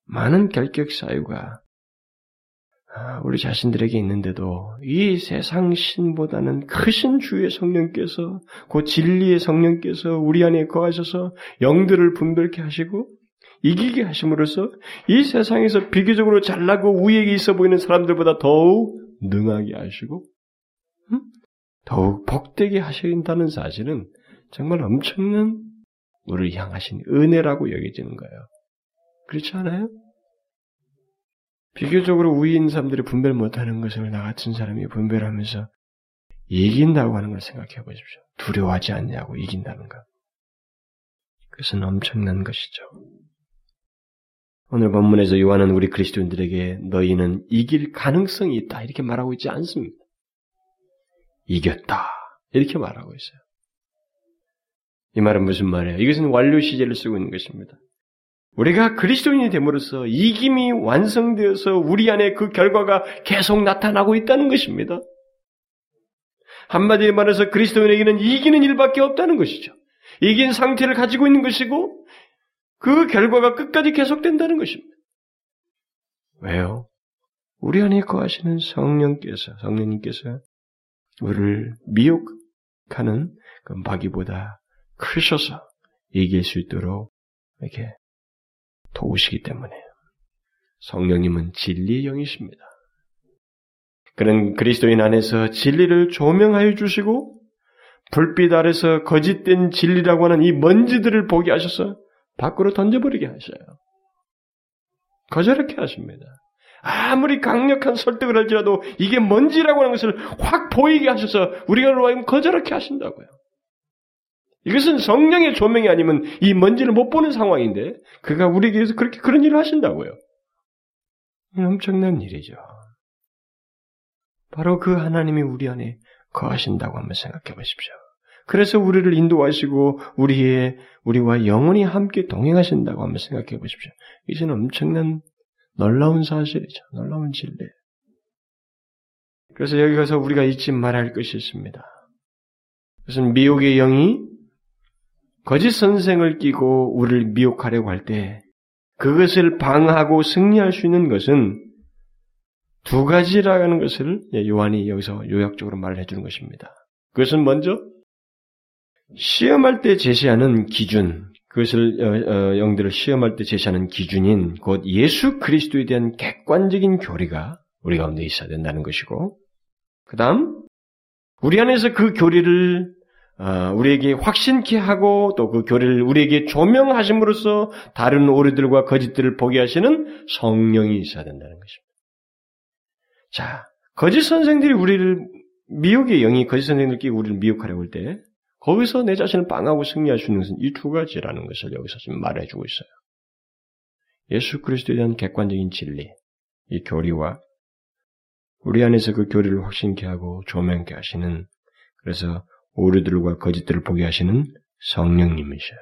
S1: 많은 결격 사유가 아, 우리 자신들에게 있는데도 이 세상 신보다는 크신 주의 성령께서 그 진리의 성령께서 우리 안에 거하셔서 영들을 분별케 하시고 이기게 하심으로써 이 세상에서 비교적으로 잘나고 우위에 있어 보이는 사람들보다 더욱 능하게 하시고 음? 더욱 복되게 하신다는 사실은 정말 엄청난 우리를 향하신 은혜라고 여겨지는 거예요. 그렇지 않아요? 비교적으로 우위인 사람들이 분별 못하는 것을 나 같은 사람이 분별하면서 이긴다고 하는 걸 생각해 보십시오. 두려워하지 않냐고 이긴다는 것. 그것은 엄청난 것이죠. 오늘 본문에서 요한은 우리 그리스도인들에게 너희는 이길 가능성이 있다 이렇게 말하고 있지 않습니다. 이겼다 이렇게 말하고 있어요. 이 말은 무슨 말이에요? 이것은 완료 시제를 쓰고 있는 것입니다. 우리가 그리스도인이 됨으로써 이김이 완성되어서 우리 안에 그 결과가 계속 나타나고 있다는 것입니다. 한마디로 말해서 그리스도인에게는 이기는 일밖에 없다는 것이죠. 이긴 상태를 가지고 있는 것이고 그 결과가 끝까지 계속된다는 것입니다. 왜요? 우리 안에 거하시는 성령께서, 성령님께서 우리를 미혹하는 그 마귀보다 크셔서 이길 수 있도록 이렇게 도우시기 때문에 성령님은 진리의 영이십니다. 그는 그리스도인 안에서 진리를 조명하여 주시고 불빛 아래서 거짓된 진리라고 하는 이 먼지들을 보게 하셔서 밖으로 던져버리게 하셔요. 거저렇게 하십니다. 아무리 강력한 설득을 할지라도 이게 먼지라고 하는 것을 확 보이게 하셔서 우리가 로하여 거저렇게 하신다고요. 이것은 성령의 조명이 아니면 이 먼지를 못 보는 상황인데 그가 우리에게서 그렇게 그런 일을 하신다고요. 엄청난 일이죠. 바로 그 하나님이 우리 안에 거하신다고 한번 생각해 보십시오. 그래서 우리를 인도하시고 우리의 우리와 영원히 함께 동행하신다고 한번 생각해 보십시오. 이것은 엄청난 놀라운 사실이죠. 놀라운 진리. 그래서 여기 가서 우리가 잊지 말아야 할 것이 있습니다. 그것은 미혹의 영이 거짓 선생을 끼고 우리를 미혹하려고 할 때 그것을 방하고 승리할 수 있는 것은 두 가지라는 것을 요한이 여기서 요약적으로 말을 해주는 것입니다. 그것은 먼저 시험할 때 제시하는 기준, 그것을 어, 어, 영들을 시험할 때 제시하는 기준인 곧 예수 그리스도에 대한 객관적인 교리가 우리 가운데 있어야 된다는 것이고, 그 다음 우리 안에서 그 교리를 어, 우리에게 확신케 하고 또 그 교리를 우리에게 조명하심으로써 다른 오류들과 거짓들을 보게 하시는 성령이 있어야 된다는 것입니다. 자, 거짓 선생들이 우리를 미혹의 영이 거짓 선생들끼리 우리를 미혹하려고 할 때 거기서 내 자신을 빵하고 승리할 수 있는 것은 이 두 가지라는 것을 여기서 지금 말해주고 있어요. 예수 그리스도에 대한 객관적인 진리, 이 교리와 우리 안에서 그 교리를 확신케 하고 조명케 하시는 그래서 오류들과 거짓들을 보게 하시는 성령님이셔요.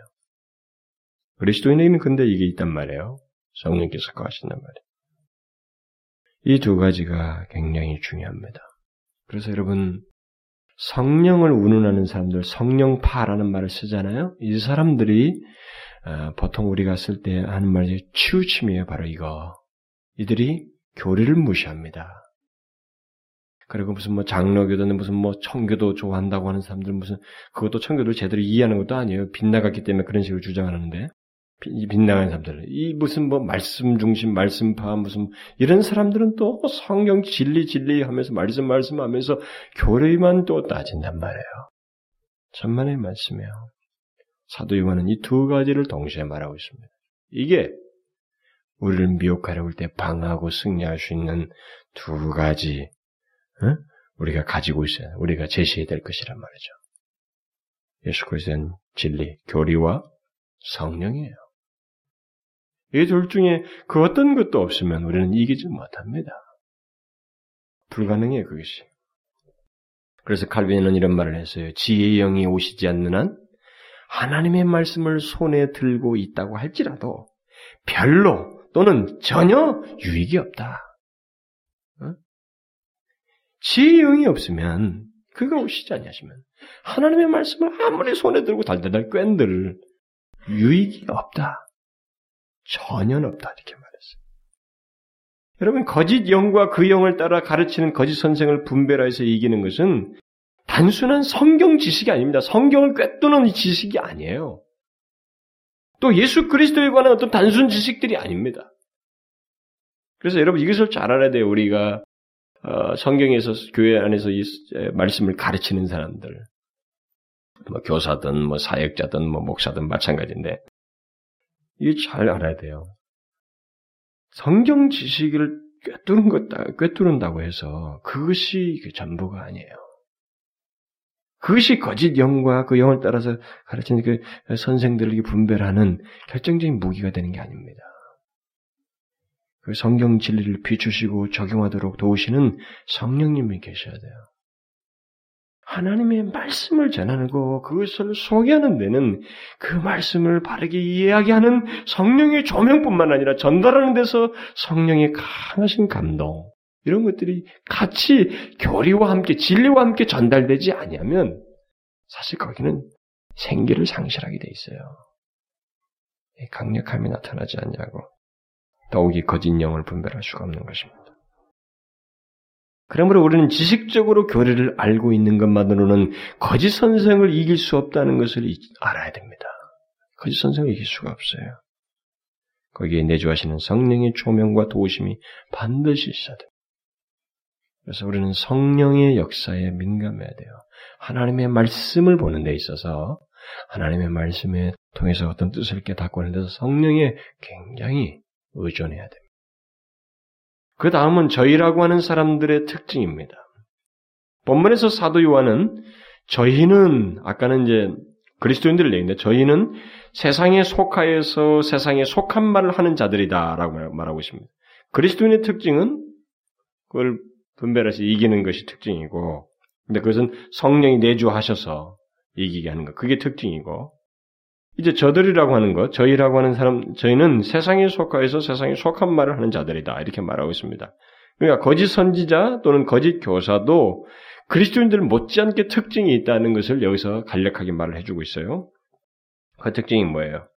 S1: 그리스도인에게는 근데 이게 있단 말이에요. 성령께서 거하신단 말이에요. 이 두 가지가 굉장히 중요합니다. 그래서 여러분 성령을 운운하는 사람들, 성령파라는 말을 쓰잖아요. 이 사람들이 어, 보통 우리가 쓸 때 하는 말이 치우침이에요. 바로 이거. 이들이 교리를 무시합니다. 그리고 무슨 뭐 장로교도는 무슨 뭐 청교도 좋아한다고 하는 사람들 무슨 그것도 청교도 제대로 이해하는 것도 아니에요. 빗나갔기 때문에 그런 식으로 주장하는데 빗나간 사람들 이 무슨 뭐 말씀 중심 말씀파 무슨 이런 사람들은 또 성경 진리 진리 하면서 말씀 말씀하면서 교리만 또 따진단 말이에요. 천만의 말씀이에요. 사도 요한은 이 두 가지를 동시에 말하고 있습니다. 이게 우리를 미혹하려고 할때 방하고 승리할 수 있는 두 가지 어? 우리가 가지고 있어야 우리가 제시해야 될 것이란 말이죠. 예수 그리스도는 진리, 교리와 성령이에요. 이 둘 중에 그 어떤 것도 없으면 우리는 이기지 못합니다. 불가능해요, 그것이. 그래서 칼빈은 이런 말을 했어요. 지혜의 영이 오시지 않는 한 하나님의 말씀을 손에 들고 있다고 할지라도 별로 또는 전혀 유익이 없다. 어? 지혜의 영이 없으면 그가 오시지 아니하시면 하나님의 말씀을 아무리 손에 들고 달달달 꿰들 유익이 없다. 전혀 없다 이렇게 말했어요. 여러분 거짓 영과 그 영을 따라 가르치는 거짓 선생을 분별해서 이기는 것은 단순한 성경 지식이 아닙니다. 성경을 꿰뚫는 지식이 아니에요. 또 예수 그리스도에 관한 어떤 단순 지식들이 아닙니다. 그래서 여러분 이것을 잘 알아야 돼요. 우리가 어, 성경에서 교회 안에서 이 말씀을 가르치는 사람들, 뭐 교사든 뭐 사역자든 뭐 목사든 마찬가지인데 이게 잘 알아야 돼요. 성경 지식을 꿰뚫은 것, 꿰뚫는다고 해서 그것이 전부가 아니에요. 그것이 거짓 영과 그 영을 따라서 가르치는 그 선생들에게 분별하는 결정적인 무기가 되는 게 아닙니다. 그 성경 진리를 비추시고 적용하도록 도우시는 성령님이 계셔야 돼요. 하나님의 말씀을 전하고 그것을 소개하는 데는 그 말씀을 바르게 이해하게 하는 성령의 조명뿐만 아니라 전달하는 데서 성령의 강하신 감동 이런 것들이 같이 교리와 함께 진리와 함께 전달되지 아니하면 사실 거기는 생기를 상실하게 돼 있어요. 강력함이 나타나지 않냐고 더욱이 거짓 영을 분별할 수가 없는 것입니다. 그러므로 우리는 지식적으로 교리를 알고 있는 것만으로는 거짓 선생을 이길 수 없다는 것을 알아야 됩니다. 거짓 선생을 이길 수가 없어요. 거기에 내주하시는 성령의 조명과 도우심이 반드시 있어야 됩니다. 그래서 우리는 성령의 역사에 민감해야 돼요. 하나님의 말씀을 보는 데 있어서 하나님의 말씀에 통해서 어떤 뜻을 깨닫고 하는 데서 성령에 굉장히 의존해야 됩니다. 그 다음은 저희라고 하는 사람들의 특징입니다. 본문에서 사도 요한은 저희는 아까는 이제 그리스도인들을 얘기했는데 저희는 세상에 속하여서 세상에 속한 말을 하는 자들이다라고 말하고 있습니다. 그리스도인의 특징은 그걸 분별해서 이기는 것이 특징이고, 근데 그것은 성령이 내주하셔서 이기게 하는 것, 그게 특징이고, 이제 저들이라고 하는 것, 저희라고 하는 사람, 저희는 세상에 속하여서 세상에 속한 말을 하는 자들이다. 이렇게 말하고 있습니다. 그러니까 거짓 선지자 또는 거짓 교사도 그리스도인들 못지않게 특징이 있다는 것을 여기서 간략하게 말을 해주고 있어요. 그 특징이 뭐예요?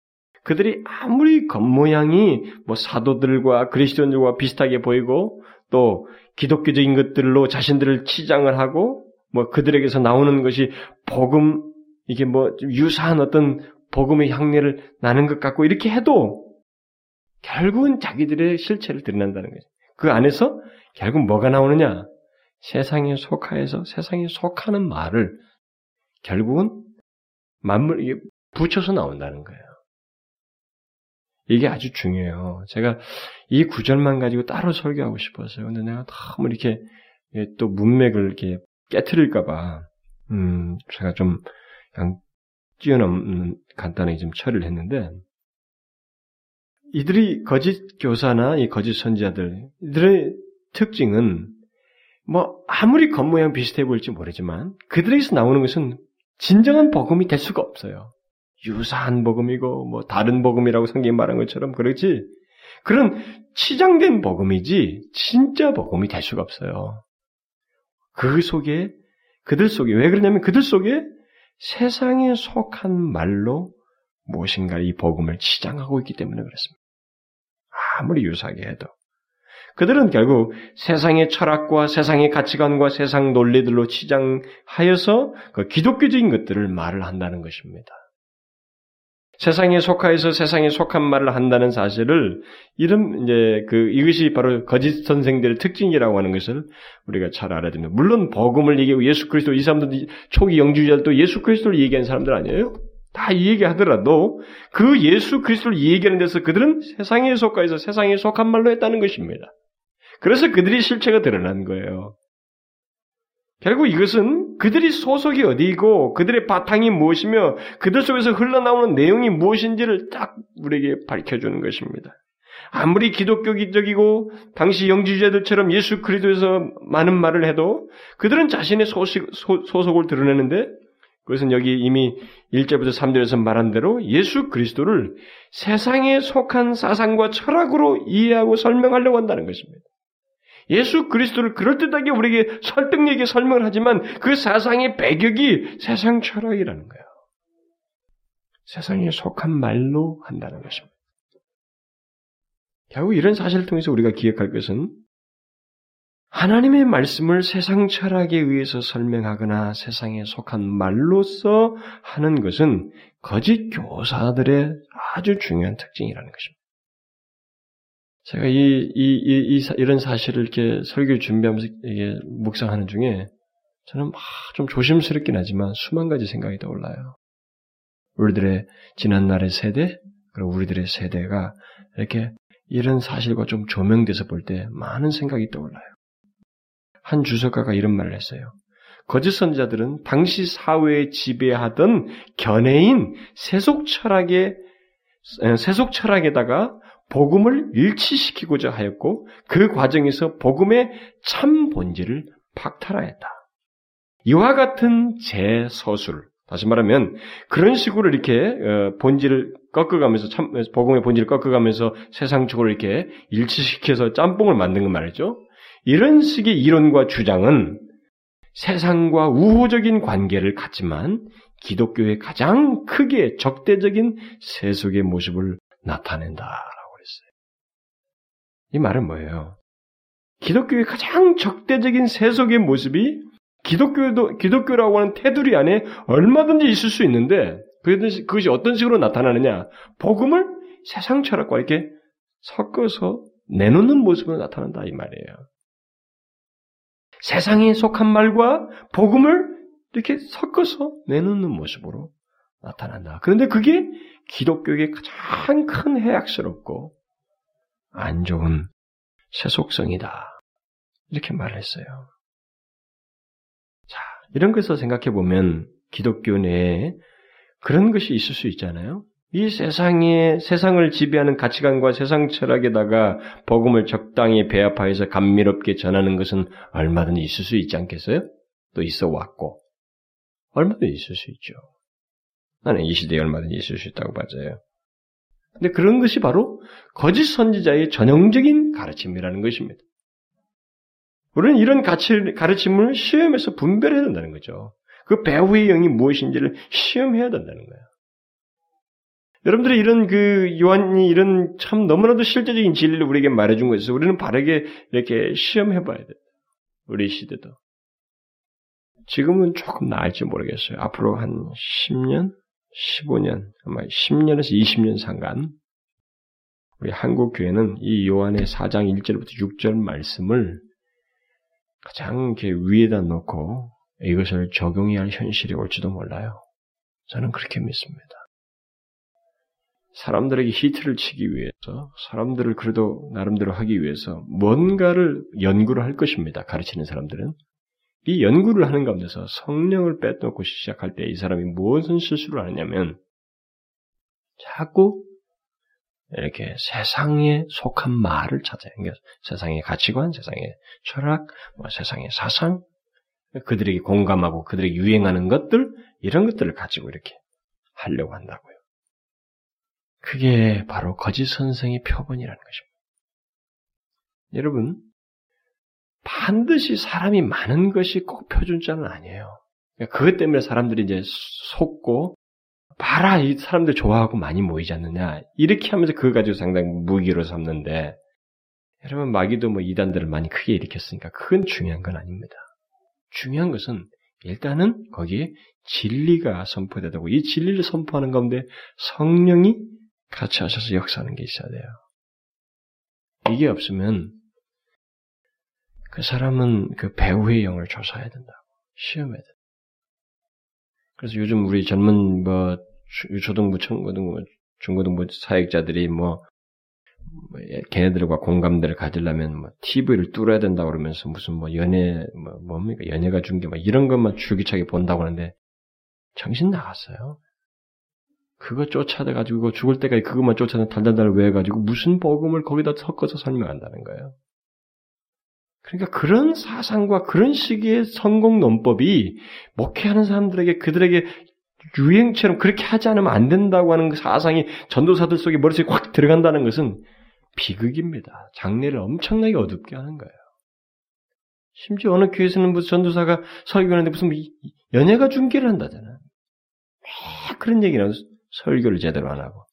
S1: 그들이 아무리 겉모양이 뭐 사도들과 그리스도인들과 비슷하게 보이고 또 기독교적인 것들로 자신들을 치장을 하고 뭐 그들에게서 나오는 것이 복음 이게 뭐 유사한 어떤 복음의 향내를 나는 것 같고 이렇게 해도 결국은 자기들의 실체를 드러난다는 거죠. 그 안에서 결국 뭐가 나오느냐? 세상에 속하여서 세상에 속하는 말을 결국은 만물 이게 붙여서 나온다는 거예요. 이게 아주 중요해요. 제가 이 구절만 가지고 따로 설교하고 싶었어요. 근데 내가 너무 이렇게 또 문맥을 이렇게 깨트릴까봐, 음, 제가 좀 그냥 뛰어넘는 간단하게 좀 처리를 했는데, 이들이 거짓 교사나 이 거짓 선지자들, 이들의 특징은 뭐 아무리 겉모양 비슷해 보일지 모르지만 그들에게서 나오는 것은 진정한 복음이 될 수가 없어요. 유사한 복음이고 뭐 다른 복음이라고 성경이 말한 것처럼 그렇지 그런 치장된 복음이지 진짜 복음이 될 수가 없어요. 그 속에 그들 속에 왜 그러냐면 그들 속에 세상에 속한 말로 무엇인가 이 복음을 치장하고 있기 때문에 그렇습니다. 아무리 유사하게 해도 그들은 결국 세상의 철학과 세상의 가치관과 세상 논리들로 치장하여서 그 기독교적인 것들을 말을 한다는 것입니다. 세상에 속하여서 세상에 속한 말을 한다는 사실을 이런 이제 그 이것이 바로 거짓 선생들의 특징이라고 하는 것을 우리가 잘 알아야 됩니다. 물론 복음을 얘기하고 예수 그리스도 이 사람들 초기 영주자들도 예수 그리스도를 얘기한 사람들 아니에요? 다 이 얘기하더라도 그 예수 그리스도를 얘기하는 데서 그들은 세상에 속하여서 세상에 속한 말로 했다는 것입니다. 그래서 그들이 실체가 드러난 거예요. 결국 이것은 그들이 소속이 어디이고 그들의 바탕이 무엇이며 그들 속에서 흘러나오는 내용이 무엇인지를 딱 우리에게 밝혀주는 것입니다. 아무리 기독교적이고 당시 영지주자들처럼 예수 그리스도에서 많은 말을 해도 그들은 자신의 소식, 소, 소속을 드러내는데 그것은 여기 이미 1절부터 3절에서 말한 대로 예수 그리스도를 세상에 속한 사상과 철학으로 이해하고 설명하려고 한다는 것입니다. 예수 그리스도를 그럴듯하게 우리에게 설득력 있게 설명을 하지만 그 사상의 배격이 세상 철학이라는 거예요. 세상에 속한 말로 한다는 것입니다. 결국 이런 사실을 통해서 우리가 기억할 것은 하나님의 말씀을 세상 철학에 의해서 설명하거나 세상에 속한 말로서 하는 것은 거짓 교사들의 아주 중요한 특징이라는 것입니다. 제가 이, 이, 이, 이 이런 사실을 이렇게 설교 준비하면서 이게 묵상하는 중에 저는 좀 조심스럽긴 하지만 수만 가지 생각이 떠올라요. 우리들의 지난날의 세대, 그리고 우리들의 세대가 이렇게 이런 사실과 좀 조명돼서 볼 때 많은 생각이 떠올라요. 한 주석가가 이런 말을 했어요. 거짓 선자들은 당시 사회에 지배하던 견해인 세속 철학에 세속 철학에다가 복음을 일치시키고자 하였고 그 과정에서 복음의 참 본질을 박탈하였다. 이와 같은 재서술, 다시 말하면 그런 식으로 이렇게 어, 본질을 꺾어가면서 참 복음의 본질을 꺾어가면서 세상적으로 이렇게 일치시켜서 짬뽕을 만든 건 말이죠. 이런 식의 이론과 주장은 세상과 우호적인 관계를 갖지만 기독교의 가장 크게 적대적인 세속의 모습을 그랬어요. 이 말은 뭐예요? 기독교의 가장 적대적인 세속의 모습이 기독교도 기독교라고 하는 테두리 안에 얼마든지 있을 수 있는데 그것이 어떤 식으로 나타나느냐? 복음을 세상 철학과 이렇게 섞어서 내놓는 모습으로 나타난다 이 말이에요. 세상에 속한 말과 복음을 이렇게 섞어서 내놓는 모습으로 나타난다. 그런데 그게 기독교의 가장 큰 해악스럽고 안 좋은 세속성이다. 이렇게 말했어요. 자, 이런 것을 생각해 보면 기독교 내에 그런 것이 있을 수 있잖아요. 이 세상에 세상을 지배하는 가치관과 세상 철학에다가 복음을 적당히 배합하여서 감미롭게 전하는 것은 얼마든지 있을 수 있지 않겠어요? 또 있어 왔고 얼마든지 있을 수 있죠. 나는 이 시대에 얼마든지 있을 수 있다고 봐져요. 근데 그런 것이 바로 거짓 선지자의 전형적인 가르침이라는 것입니다. 우리는 이런 가르침을 시험에서 분별해야 된다는 거죠. 그 배후의 영이 무엇인지를 시험해야 된다는 거예요. 여러분들이 이런 그 요한이 이런 참 너무나도 실제적인 진리를 우리에게 말해준 것에서 우리는 바르게 이렇게 시험해 봐야 돼. 우리 시대도. 지금은 조금 나을지 모르겠어요. 앞으로 한 10년, 15년, 아마 10년에서 20년 상간, 우리 한국 교회는 이 요한의 4장 1절부터 6절 말씀을 가장 이렇게 위에다 놓고 이것을 적용해야 할 현실이 올지도 몰라요. 저는 그렇게 믿습니다. 사람들에게 히트를 치기 위해서, 사람들을 그래도 나름대로 하기 위해서 뭔가를 연구를 할 것입니다. 가르치는 사람들은. 이 연구를 하는 가운데서 성령을 빼놓고 시작할 때 이 사람이 무엇은 실수를 하느냐면, 자꾸 이렇게 세상에 속한 말을 찾아요. 그러니까 세상의 가치관, 세상의 철학, 뭐 세상의 사상, 그들에게 공감하고 그들에게 유행하는 것들, 이런 것들을 가지고 이렇게 하려고 한다고요. 그게 바로 거짓 선생의 표본이라는 것입니다. 여러분, 반드시 사람이 많은 것이 꼭 표준자는 아니에요. 그러니까 그것 때문에 사람들이 이제 속고, 봐라, 이 사람들 좋아하고 많이 모이지 않느냐. 이렇게 하면서 그거 가지고 상당히 무기로 삼는데, 여러분, 마귀도 뭐 이단들을 많이 크게 일으켰으니까 그건 중요한 건 아닙니다. 중요한 것은 일단은 거기에 진리가 선포되고 이 진리를 선포하는 가운데 성령이 같이 하셔서 역사하는 게 있어야 돼요. 이게 없으면 그 사람은 그 배우의 영을 조사해야 된다고 시험해야 된다. 그래서 요즘 우리 젊은 뭐 초등부, 중고등부, 중고등부 사역자들이 뭐, 뭐 걔네들과 공감대를 가지려면 뭐 TV를 뚫어야 된다 그러면서 무슨 뭐 연애 뭐 뭡니까 연애가 중계 뭐 이런 것만 줄기차게 본다고 하는데 정신 나갔어요. 그거 쫓아내 가지고 죽을 때까지 그것만 쫓아내 달달달 외워 가지고 무슨 복음을 거기다 섞어서 설명한다는 거예요. 그러니까 그런 사상과 그런 식의 성공 논법이 목회하는 사람들에게 그들에게 유행처럼 그렇게 하지 않으면 안 된다고 하는 그 사상이 전도사들 속에 머릿속에 확 들어간다는 것은 비극입니다. 장례를 엄청나게 어둡게 하는 거예요. 심지어 어느 교회에서는 무슨 전도사가 설교하는데 무슨 연예가 중계를 한다잖아. 매 그런 얘기는 설교를 제대로 안 하고.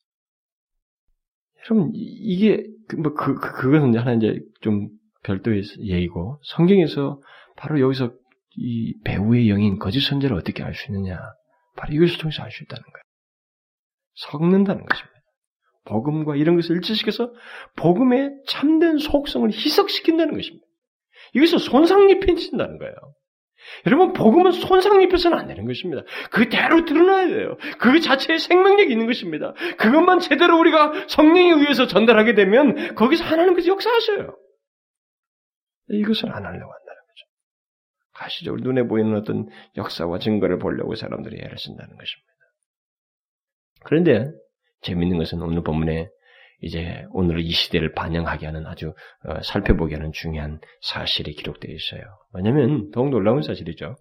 S1: 여러분 이게 그, 뭐 그, 그 그것은 하나 이제 좀 별도의 얘기고 성경에서 바로 여기서 이 배우의 영인 거짓 선제를 어떻게 알 수 있느냐? 바로 이것을 통해서 알 수 있다는 거예요. 섞는다는 것입니다. 복음과 이런 것을 일치시켜서 복음의 참된 속성을 희석시킨다는 것입니다. 이것을 손상 입힌다는 거예요. 여러분, 복음은 손상 입혀서는 안 되는 것입니다. 그대로 드러나야 돼요. 그 자체에 생명력이 있는 것입니다. 그것만 제대로 우리가 성령에 의해서 전달하게 되면 거기서 하나님께서 역사하셔요. 이것을 안 하려고 한다는 거죠. 가시적으로 눈에 보이는 어떤 역사와 증거를 보려고 사람들이 애를 쓴다는 것입니다. 그런데 재밌는 것은 오늘 본문에 이제 오늘 이 시대를 반영하게 하는 아주 어, 살펴보게 하는 중요한 사실이 기록되어 있어요. 왜냐하면 더욱 놀라운 사실이죠.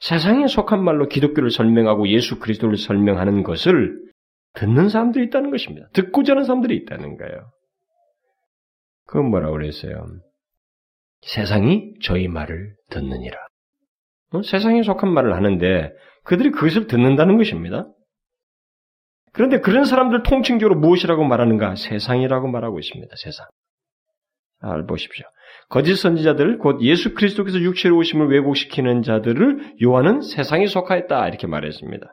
S1: 세상에 속한 말로 기독교를 설명하고 예수 그리스도를 설명하는 것을 듣는 사람들이 있다는 것입니다. 듣고자 하는 사람들이 있다는 거예요. 그건 뭐라고 그랬어요? 세상이 저희 말을 듣느니라. 어? 세상에 속한 말을 하는데 그들이 그것을 듣는다는 것입니다. 그런데 그런 사람들 통칭적으로 무엇이라고 말하는가? 세상이라고 말하고 있습니다. 세상. 아, 보십시오. 거짓 선지자들, 곧 예수 그리스도께서 육체로 오심을 왜곡시키는 자들을 요한은 세상에 속하였다. 이렇게 말했습니다.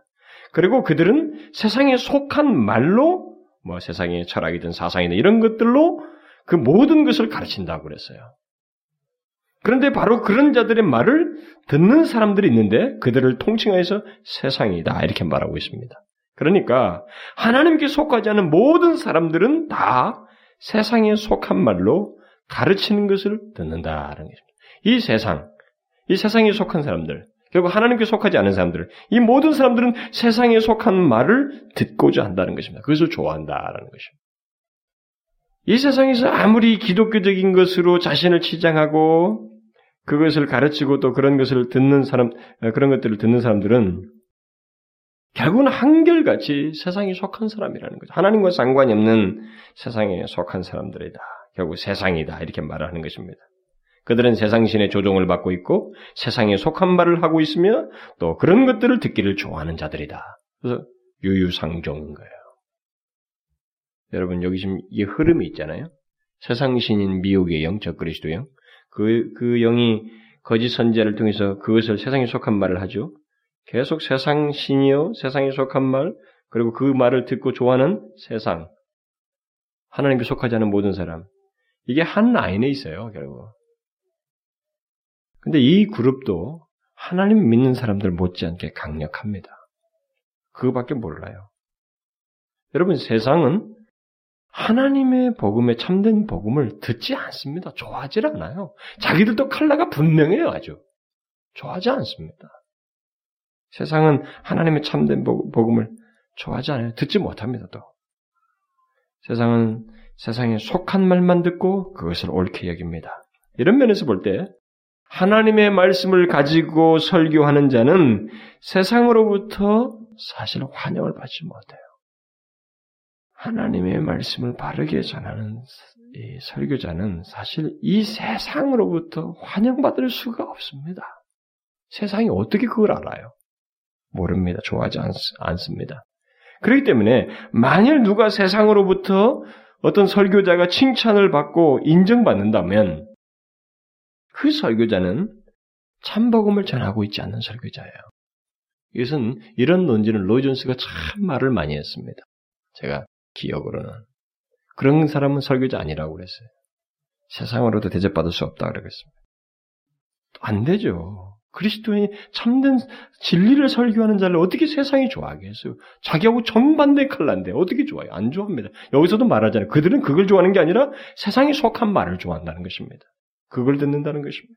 S1: 그리고 그들은 세상에 속한 말로, 뭐 세상의 철학이든 사상이든 이런 것들로 그 모든 것을 가르친다고 그랬어요. 그런데 바로 그런 자들의 말을 듣는 사람들이 있는데 그들을 통칭하여서 세상이다. 이렇게 말하고 있습니다. 그러니까 하나님께 속하지 않은 모든 사람들은 다 세상에 속한 말로 가르치는 것을 듣는다라는 것입니다. 이 세상, 이 세상에 속한 사람들, 결국 하나님께 속하지 않은 사람들, 이 모든 사람들은 세상에 속한 말을 듣고자 한다는 것입니다. 그것을 좋아한다라는 것입니다. 이 세상에서 아무리 기독교적인 것으로 자신을 치장하고 그것을 가르치고 또 그런 것을 듣는 사람, 그런 것들을 듣는 사람들은 결국은 한결같이 세상에 속한 사람이라는 거죠. 하나님과 상관이 없는 세상에 속한 사람들이다. 결국 세상이다. 이렇게 말하는 것입니다. 그들은 세상신의 조종을 받고 있고 세상에 속한 말을 하고 있으며 또 그런 것들을 듣기를 좋아하는 자들이다. 그래서 유유상종인 거예요. 여러분 여기 지금 이 흐름이 있잖아요. 세상 신인 미혹의 영, 적 그리스도 영. 그, 그 영이 거짓 선지자를 통해서 그것을 세상에 속한 말을 하죠. 계속 세상 신이요, 세상에 속한 말, 그리고 그 말을 듣고 좋아하는 세상, 하나님께 속하지 않은 모든 사람, 이게 한 라인에 있어요, 결국. 근데 이 그룹도 하나님 믿는 사람들 못지않게 강력합니다. 그거밖에 몰라요. 여러분, 세상은 하나님의 복음에 참된 복음을 듣지 않습니다. 좋아하지 않아요. 자기들도 칼라가 분명해요, 아주. 좋아하지 않습니다. 세상은 하나님의 참된 복음을 좋아하지 않아요. 듣지 못합니다, 또. 세상은 세상에 속한 말만 듣고 그것을 옳게 여깁니다. 이런 면에서 볼 때 하나님의 말씀을 가지고 설교하는 자는 세상으로부터 사실 환영을 받지 못해요. 하나님의 말씀을 바르게 전하는 설교자는 사실 이 세상으로부터 환영받을 수가 없습니다. 세상이 어떻게 그걸 알아요? 모릅니다. 좋아하지 않, 습니다 그렇기 때문에 만일 누가 세상으로부터 어떤 설교자가 칭찬을 받고 인정받는다면 그 설교자는 참복음을 전하고 있지 않는 설교자예요. 이것은 이런 논지는 로이존스가 참 말을 많이 했습니다. 제가 기억으로는 그런 사람은 설교자 아니라고 그랬어요. 세상으로도 대접받을 수 없다 그러겠습니다. 안 되죠. 그리스도인이 참된 진리를 설교하는 자를 어떻게 세상이 좋아하겠어요? 자기하고 정반대 칼라인데 어떻게 좋아요? 안 좋아합니다. 여기서도 말하잖아요. 그들은 그걸 좋아하는 게 아니라 세상에 속한 말을 좋아한다는 것입니다. 그걸 듣는다는 것입니다.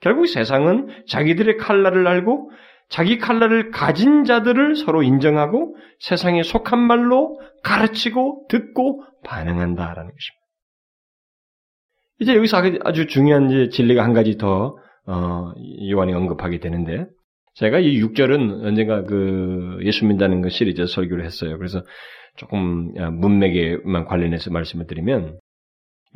S1: 결국 세상은 자기들의 칼라를 알고 자기 칼라를 가진 자들을 서로 인정하고 세상에 속한 말로 가르치고 듣고 반응한다라는 것입니다. 이제 여기서 아주 중요한 진리가 한 가지 더 어, 요한이 언급하게 되는데 제가 이 6절은 언젠가 그 예수 믿다는 그 시리즈 설교를 했어요. 그래서 조금 아, 문맥에만 관련해서 말씀을 드리면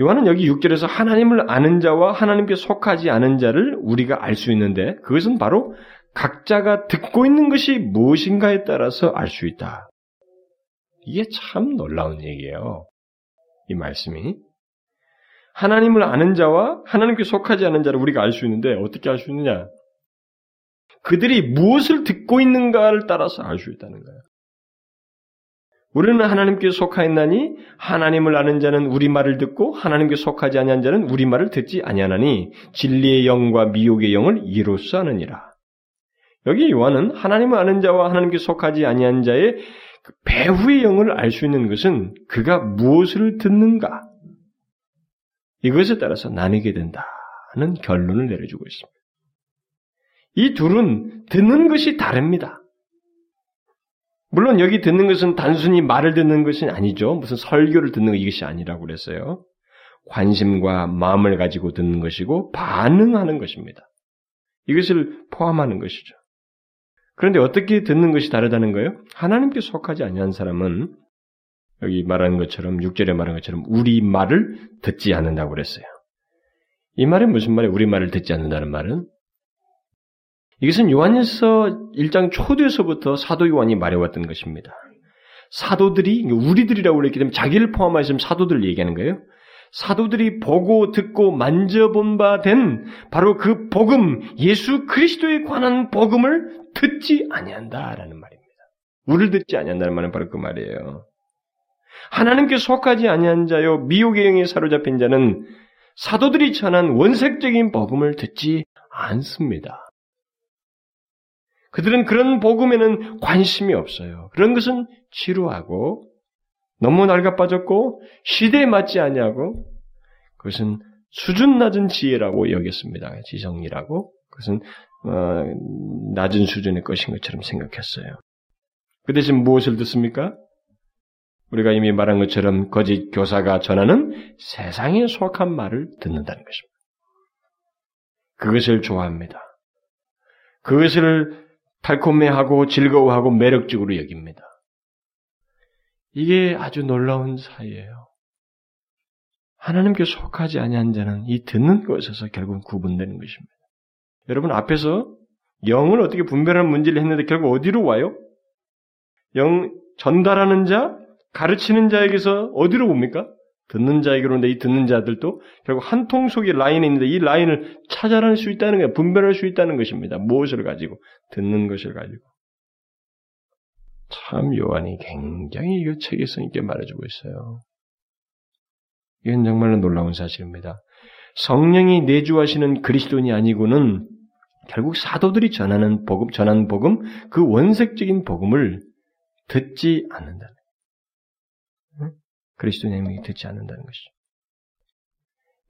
S1: 요한은 여기 6절에서 하나님을 아는 자와 하나님께 속하지 않은 자를 우리가 알 수 있는데 그것은 바로 각자가 듣고 있는 것이 무엇인가에 따라서 알 수 있다. 이게 참 놀라운 얘기예요. 이 말씀이. 하나님을 아는 자와 하나님께 속하지 않은 자를 우리가 알 수 있는데 어떻게 알 수 있느냐? 그들이 무엇을 듣고 있는가를 따라서 알 수 있다는 거예요. 우리는 하나님께 속하였나니 하나님을 아는 자는 우리 말을 듣고 하나님께 속하지 아니한 자는 우리 말을 듣지 아니하나니 진리의 영과 미혹의 영을 이로써 하느니라. 여기 요한은 하나님을 아는 자와 하나님께 속하지 아니한 자의 그 배후의 영을 알 수 있는 것은 그가 무엇을 듣는가 이것에 따라서 나뉘게 된다는 결론을 내려주고 있습니다. 이 둘은 듣는 것이 다릅니다. 물론 여기 듣는 것은 단순히 말을 듣는 것이 아니죠. 무슨 설교를 듣는 것 이것이 아니라고 그랬어요. 관심과 마음을 가지고 듣는 것이고 반응하는 것입니다. 이것을 포함하는 것이죠. 그런데 어떻게 듣는 것이 다르다는 거예요? 하나님께 속하지 아니한 사람은 여기 말하는 것처럼 6절에 말한 것처럼 우리 말을 듣지 않는다고 그랬어요. 이 말은 무슨 말이에요? 우리 말을 듣지 않는다는 말은 이것은 요한일서 1장 초두에서부터 사도 요한이 말해왔던 것입니다. 사도들이 우리들이라고 그랬기 때문에 자기를 포함하여 사도들을 얘기하는 거예요. 사도들이 보고 듣고 만져본 바 된 바로 그 복음, 예수 그리스도에 관한 복음을 듣지 아니한다라는 말입니다. 우리를 듣지 아니한다는 말은 바로 그 말이에요. 하나님께 속하지 아니한 자요 미혹의 영에 사로잡힌 자는 사도들이 전한 원색적인 복음을 듣지 않습니다. 그들은 그런 복음에는 관심이 없어요. 그런 것은 지루하고 너무 낡아 빠졌고 시대에 맞지 않냐고 그것은 수준 낮은 지혜라고 여겼습니다. 지성이라고 그것은 어, 낮은 수준의 것인 것처럼 생각했어요. 그 대신 무엇을 듣습니까? 우리가 이미 말한 것처럼 거짓 교사가 전하는 세상에 속한 말을 듣는다는 것입니다. 그것을 좋아합니다. 그것을 달콤해하고 즐거워하고 매력적으로 여깁니다. 이게 아주 놀라운 사이예요. 하나님께 속하지 아니한 자는 이 듣는 것에서 결국 구분되는 것입니다. 여러분 앞에서 영을 어떻게 분별하는 문제를 했는데 결국 어디로 와요? 영 전달하는 자, 가르치는 자에게서 어디로 옵니까? 듣는 자에게로 오는데 이 듣는 자들도 결국 한 통 속에 라인에 있는데 이 라인을 찾아낼 수 있다는 거예요. 분별할 수 있다는 것입니다. 무엇을 가지고? 듣는 것을 가지고. 참 요한이 굉장히 이 체계성 있게 말해주고 있어요. 이건 정말로 놀라운 사실입니다. 성령이 내주하시는 그리스도인이 아니고는 결국 사도들이 전하는 복음, 전한 복음, 그 원색적인 복음을 듣지 않는다는 그리스도인에게 듣지 않는다는 것이죠.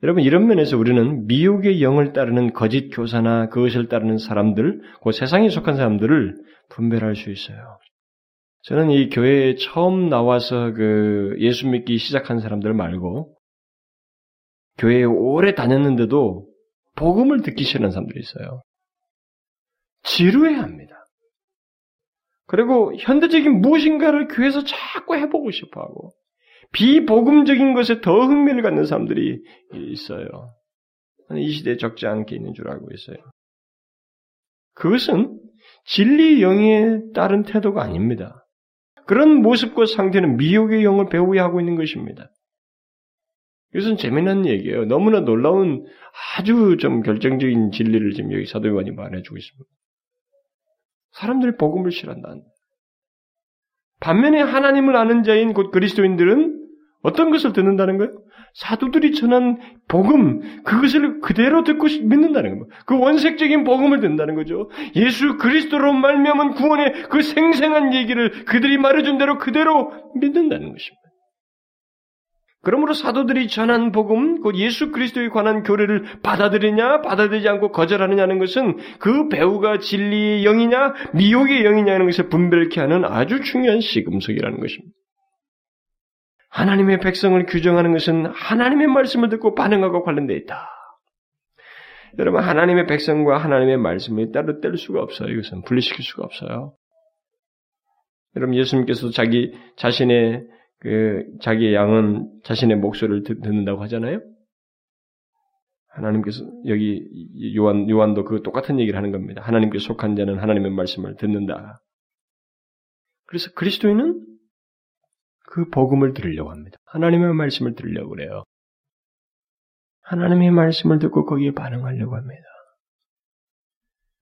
S1: 여러분 이런 면에서 우리는 미혹의 영을 따르는 거짓 교사나 그것을 따르는 사람들, 그 세상에 속한 사람들을 분별할 수 있어요. 저는 이 교회에 처음 나와서 그 예수 믿기 시작한 사람들 말고 교회에 오래 다녔는데도 복음을 듣기 싫은 사람들이 있어요. 지루해합니다. 그리고 현대적인 무엇인가를 교회에서 자꾸 해보고 싶어하고 비복음적인 것에 더 흥미를 갖는 사람들이 있어요. 이 시대에 적지 않게 있는 줄 알고 있어요. 그것은 진리 영에 따른 태도가 아닙니다. 그런 모습과 상태는 미혹의 영을 배우야 하고 있는 것입니다. 이것은 재미난 얘기예요. 너무나 놀라운 아주 좀 결정적인 진리를 지금 여기 사도 요한이 말해주고 있습니다. 사람들이 복음을 싫어한다. 반면에 하나님을 아는 자인 곧 그리스도인들은 어떤 것을 듣는다는 거예요? 사도들이 전한 복음, 그것을 그대로 듣고 믿는다는 겁니다. 그 원색적인 복음을 듣는다는 거죠. 예수 그리스도로 말미암은 구원의 그 생생한 얘기를 그들이 말해준 대로 그대로 믿는다는 것입니다. 그러므로 사도들이 전한 복음, 곧 예수 그리스도에 관한 교례를 받아들이냐, 받아들이지 않고 거절하느냐는 것은 그 배우가 진리의 영이냐, 미혹의 영이냐는 것을 분별케 하는 아주 중요한 시금석이라는 것입니다. 하나님의 백성을 규정하는 것은 하나님의 말씀을 듣고 반응하고 관련되어 있다. 여러분, 하나님의 백성과 하나님의 말씀을 따로 뗄 수가 없어요. 이것은 분리시킬 수가 없어요. 여러분, 예수님께서도 자기 자신의 그 자기의 양은 자신의 목소리를 듣는다고 하잖아요. 하나님께서 여기 요한 요한도 그 똑같은 얘기를 하는 겁니다. 하나님께 속한 자는 하나님의 말씀을 듣는다. 그래서 그리스도인은 그 복음을 들으려고 합니다. 하나님의 말씀을 들으려고 그래요. 하나님의 말씀을 듣고 거기에 반응하려고 합니다.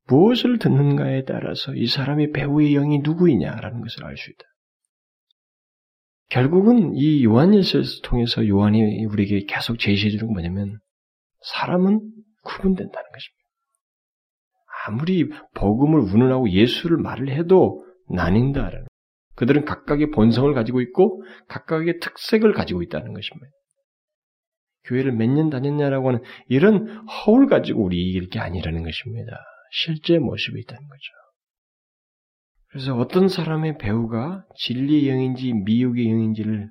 S1: 무엇을 듣는가에 따라서 이 사람이 배우의 영이 누구이냐라는 것을 알 수 있다. 결국은 이 요한일서를 통해서 요한이 우리에게 계속 제시해 주는 건 뭐냐면 사람은 구분된다는 것입니다. 아무리 복음을 운운하고 예수를 말을 해도 나뉜다라는 그들은 각각의 본성을 가지고 있고 각각의 특색을 가지고 있다는 것입니다. 교회를 몇 년 다녔냐라고 하는 이런 허울 가지고 우리 이길 게 아니라는 것입니다. 실제 모습이 있다는 거죠. 그래서 어떤 사람의 배우가 진리의 영인지 미혹의 영인지를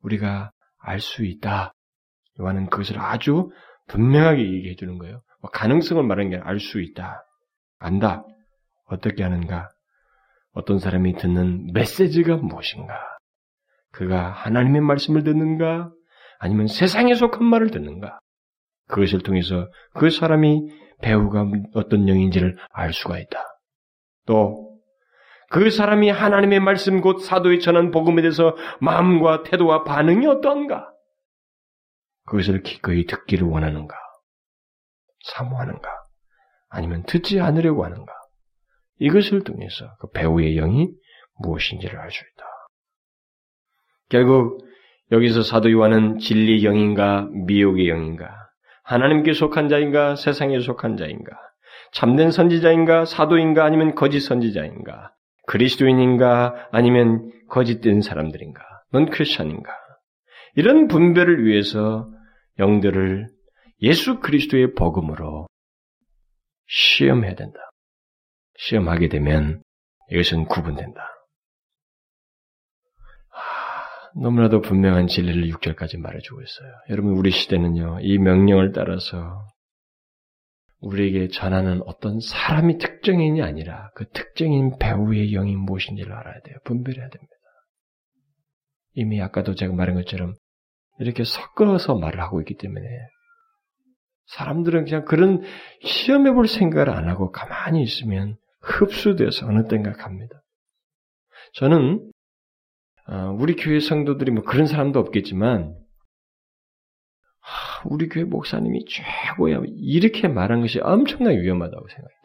S1: 우리가 알 수 있다. 요한은 그것을 아주 분명하게 얘기해 주는 거예요. 뭐 가능성을 말하는 게 알 수 있다. 안다. 어떻게 하는가? 어떤 사람이 듣는 메시지가 무엇인가? 그가 하나님의 말씀을 듣는가? 아니면 세상에 속한 말을 듣는가? 그것을 통해서 그 사람이 배우가 어떤 영인지를 알 수가 있다. 또, 그 사람이 하나님의 말씀 곧 사도의 전한 복음에 대해서 마음과 태도와 반응이 어떠한가? 그것을 기꺼이 듣기를 원하는가? 사모하는가? 아니면 듣지 않으려고 하는가? 이것을 통해서 그 배우의 영이 무엇인지를 알 수 있다. 결국 여기서 사도 요한은 진리 영인가 미혹의 영인가 하나님께 속한 자인가 세상에 속한 자인가 참된 선지자인가 사도인가 아니면 거짓 선지자인가 그리스도인인가 아니면 거짓된 사람들인가 넌 크리스천인가 이런 분별을 위해서 영들을 예수 그리스도의 복음으로 시험해야 된다. 시험하게 되면 이것은 구분된다. 하, 너무나도 분명한 진리를 6절까지 말해주고 있어요. 여러분, 우리 시대는요, 이 명령을 따라서 우리에게 전하는 어떤 사람이 특정인이 아니라 그 특정인 배우의 영이 무엇인지를 알아야 돼요. 분별해야 됩니다. 이미 아까도 제가 말한 것처럼 이렇게 섞어서 말을 하고 있기 때문에 사람들은 그냥 그런 시험해 볼 생각을 안 하고 가만히 있으면 흡수돼서 어느 땐가 갑니다. 저는 어, 우리 교회 성도들이 뭐 그런 사람도 없겠지만 우리 교회 목사님이 최고야 이렇게 말한 것이 엄청나게 위험하다고 생각해요.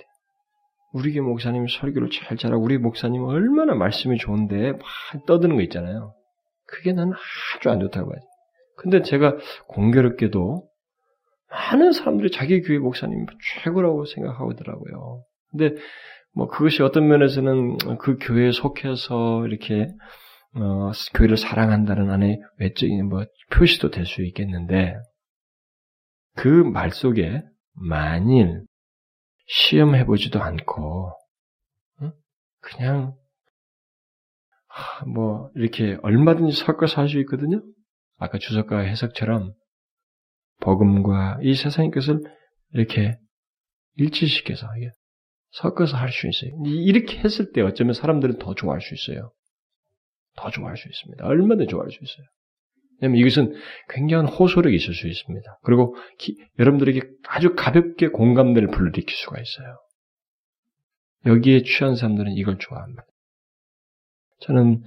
S1: 우리 교회 목사님이 설교를 잘 잘하고 우리 목사님은 얼마나 말씀이 좋은데 막 떠드는 거 있잖아요. 그게 나는 아주 안 좋다고 하죠. 근데 제가 공교롭게도 많은 사람들이 자기 교회 목사님이 최고라고 생각하더라고요. 근데 뭐 그것이 어떤 면에서는 그 교회에 속해서 이렇게 어, 교회를 사랑한다는 안에 외적인 뭐 표시도 될 수 있겠는데 그 말 속에 만일 시험해 보지도 않고 그냥 뭐 이렇게 얼마든지 섞어서 할 수 있거든요. 아까 주석가 해석처럼 복음과 이 세상의 것을 이렇게 일치시켜서 섞어서 할 수 있어요. 이렇게 했을 때 어쩌면 사람들은 더 좋아할 수 있어요. 더 좋아할 수 있습니다. 얼마나 좋아할 수 있어요. 왜냐면 이것은 굉장한 호소력이 있을 수 있습니다. 그리고 기, 여러분들에게 아주 가볍게 공감대를 불러일으킬 수가 있어요. 여기에 취한 사람들은 이걸 좋아합니다. 저는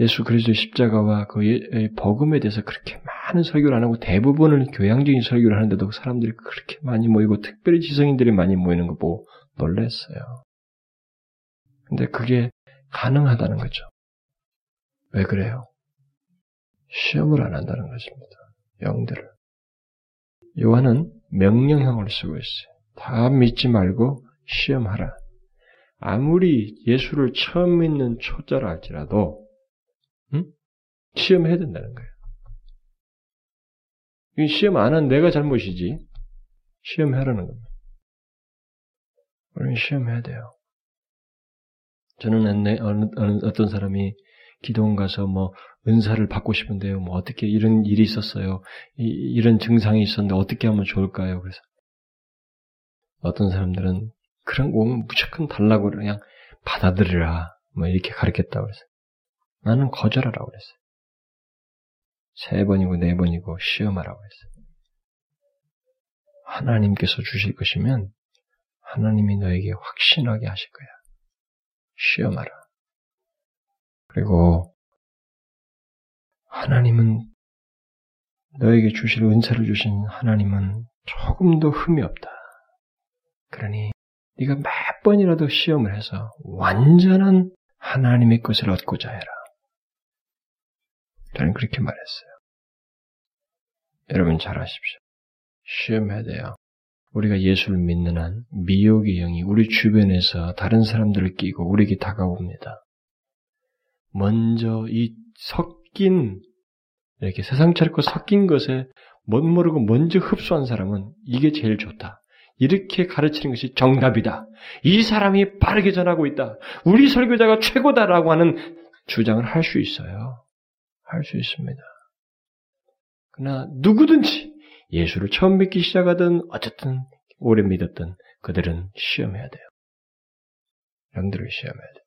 S1: 예수 그리스도의 십자가와 그 예, 복음에 대해서 그렇게 많은 설교를 안 하고 대부분을 교양적인 설교를 하는데도 사람들이 그렇게 많이 모이고 특별히 지성인들이 많이 모이는 거 보고 놀랐어요. 근데 그게 가능하다는 거죠. 왜 그래요? 시험을 안 한다는 것입니다. 영들을. 요한은 명령형을 쓰고 있어요. 다 믿지 말고 시험하라. 아무리 예수를 처음 믿는 초자라 할지라도 응? 시험해야 된다는 거예요. 시험 안 한 내가 잘못이지. 시험하라는 겁니다. 우리는 시험해야 돼요. 저는 어느, 어느, 어떤 사람이 기도원 가서 뭐 은사를 받고 싶은데요. 뭐 어떻게 이런 일이 있었어요. 이, 런 증상이 있었는데 어떻게 하면 좋을까요? 그래서 어떤 사람들은 그런 거 오면 무조건 달라고 그냥 받아들이라 뭐 이렇게 가르쳤다고 그랬어요. 나는 거절하라고 그랬어요. 세 번이고 네 번이고 시험하라고 했어요. 하나님께서 주실 것이면 하나님이 너에게 확신하게 하실 거야. 시험하라. 그리고 하나님은 너에게 주실 은사를 주신 하나님은 조금도 흠이 없다. 그러니 네가 몇 번이라도 시험을 해서 완전한 하나님의 것을 얻고자 해라. 저는 그렇게 말했어요. 여러분 잘 아십시오. 시험해야 돼요. 우리가 예수를 믿는 한 미혹의 영이 우리 주변에서 다른 사람들을 끼고 우리에게 다가옵니다. 먼저 이 섞인 이렇게 세상 차리고 섞인 것에 못 모르고 먼저 흡수한 사람은 이게 제일 좋다. 이렇게 가르치는 것이 정답이다. 이 사람이 빠르게 전하고 있다. 우리 설교자가 최고다라고 하는 주장을 할 수 있어요. 할 수 있습니다. 그러나 누구든지 예수를 처음 믿기 시작하든 어쨌든 오래 믿었던 그들은 시험해야 돼요. 영들을 시험해야 돼요.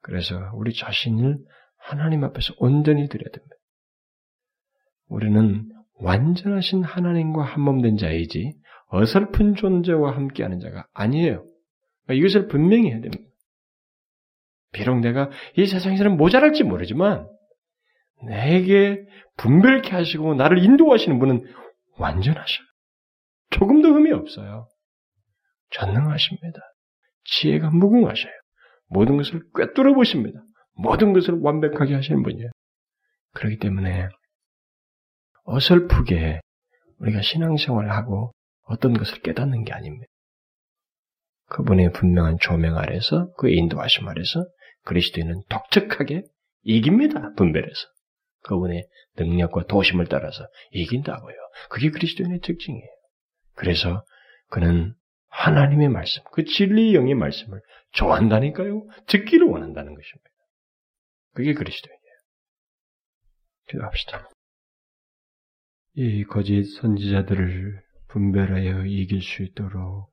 S1: 그래서 우리 자신을 하나님 앞에서 온전히 드려야 됩니다. 우리는 완전하신 하나님과 한몸된 자이지 어설픈 존재와 함께하는 자가 아니에요. 그러니까 이것을 분명히 해야 됩니다. 비록 내가 이 세상에서는 모자랄지 모르지만 내게 분별케 하시고 나를 인도하시는 분은 완전하셔요. 조금도 흠이 없어요. 전능하십니다. 지혜가 무궁하셔요. 모든 것을 꿰뚫어 보십니다. 모든 것을 완벽하게 하시는 분이에요. 그렇기 때문에 어설프게 우리가 신앙생활을 하고 어떤 것을 깨닫는 게 아닙니다. 그분의 분명한 조명 아래서 그의 인도하심 아래서 그리스도인은 독특하게 이깁니다. 분별해서. 그분의 능력과 도심을 따라서 이긴다고요. 그게 그리스도인의 특징이에요. 그래서 그는 하나님의 말씀, 그 진리의 영의 말씀을 좋아한다니까요. 듣기를 원한다는 것입니다. 그게 그리스도인이에요. 기도합시다. 이 거짓 선지자들을 분별하여 이길 수 있도록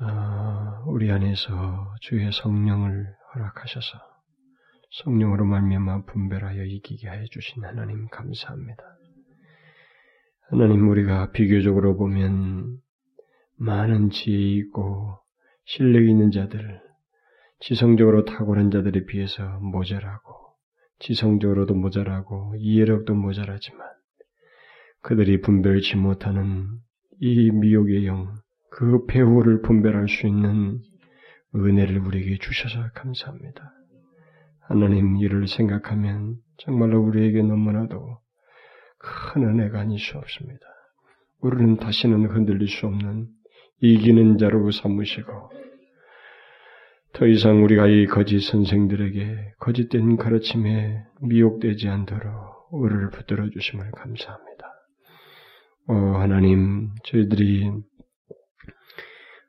S1: 어, 우리 안에서 주의 성령을 허락하셔서 성령으로 말미암아 분별하여 이기게 해 주신 하나님 감사합니다. 하나님 우리가 비교적으로 보면 많은 지혜 있고 실력 있는 자들, 지성적으로 탁월한 자들에 비해서 모자라고 지성적으로도 모자라고 이해력도 모자라지만 그들이 분별치 못하는 이 미혹의 영, 그 배후를 분별할 수 있는 은혜를 우리에게 주셔서 감사합니다. 하나님 이를 생각하면 정말로 우리에게 너무나도 큰 은혜가 아닐 수 없습니다. 우리는 다시는 흔들릴 수 없는 이기는 자로 삼으시고 더 이상 우리가 이 거짓 선생들에게 거짓된 가르침에 미혹되지 않도록 우리를 붙들어 주심을 감사합니다. 어, 하나님, 저희들이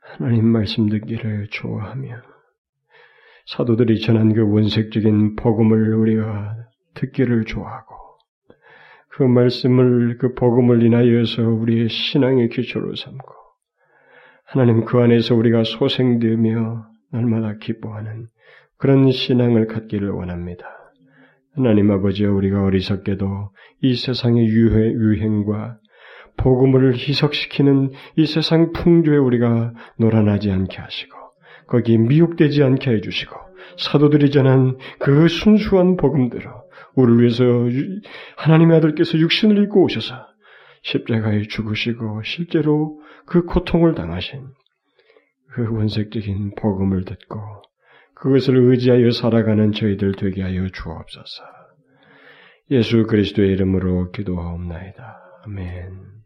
S1: 하나님 말씀 듣기를 좋아하며 사도들이 전한 그 원색적인 복음을 우리가 듣기를 좋아하고 그 말씀을 그 복음을 인하여서 우리의 신앙의 기초로 삼고 하나님 그 안에서 우리가 소생되며 날마다 기뻐하는 그런 신앙을 갖기를 원합니다. 하나님 아버지 우리가 어리석게도 이 세상의 유해, 유행과 복음을 희석시키는 이 세상 풍조에 우리가 놀아나지 않게 하시고 거기에 미혹되지 않게 해주시고 사도들이 전한 그 순수한 복음대로 우리를 위해서 하나님의 아들께서 육신을 입고 오셔서 십자가에 죽으시고 실제로 그 고통을 당하신 그 원색적인 복음을 듣고 그것을 의지하여 살아가는 저희들 되게 하여 주옵소서. 예수 그리스도의 이름으로 기도하옵나이다. 아멘.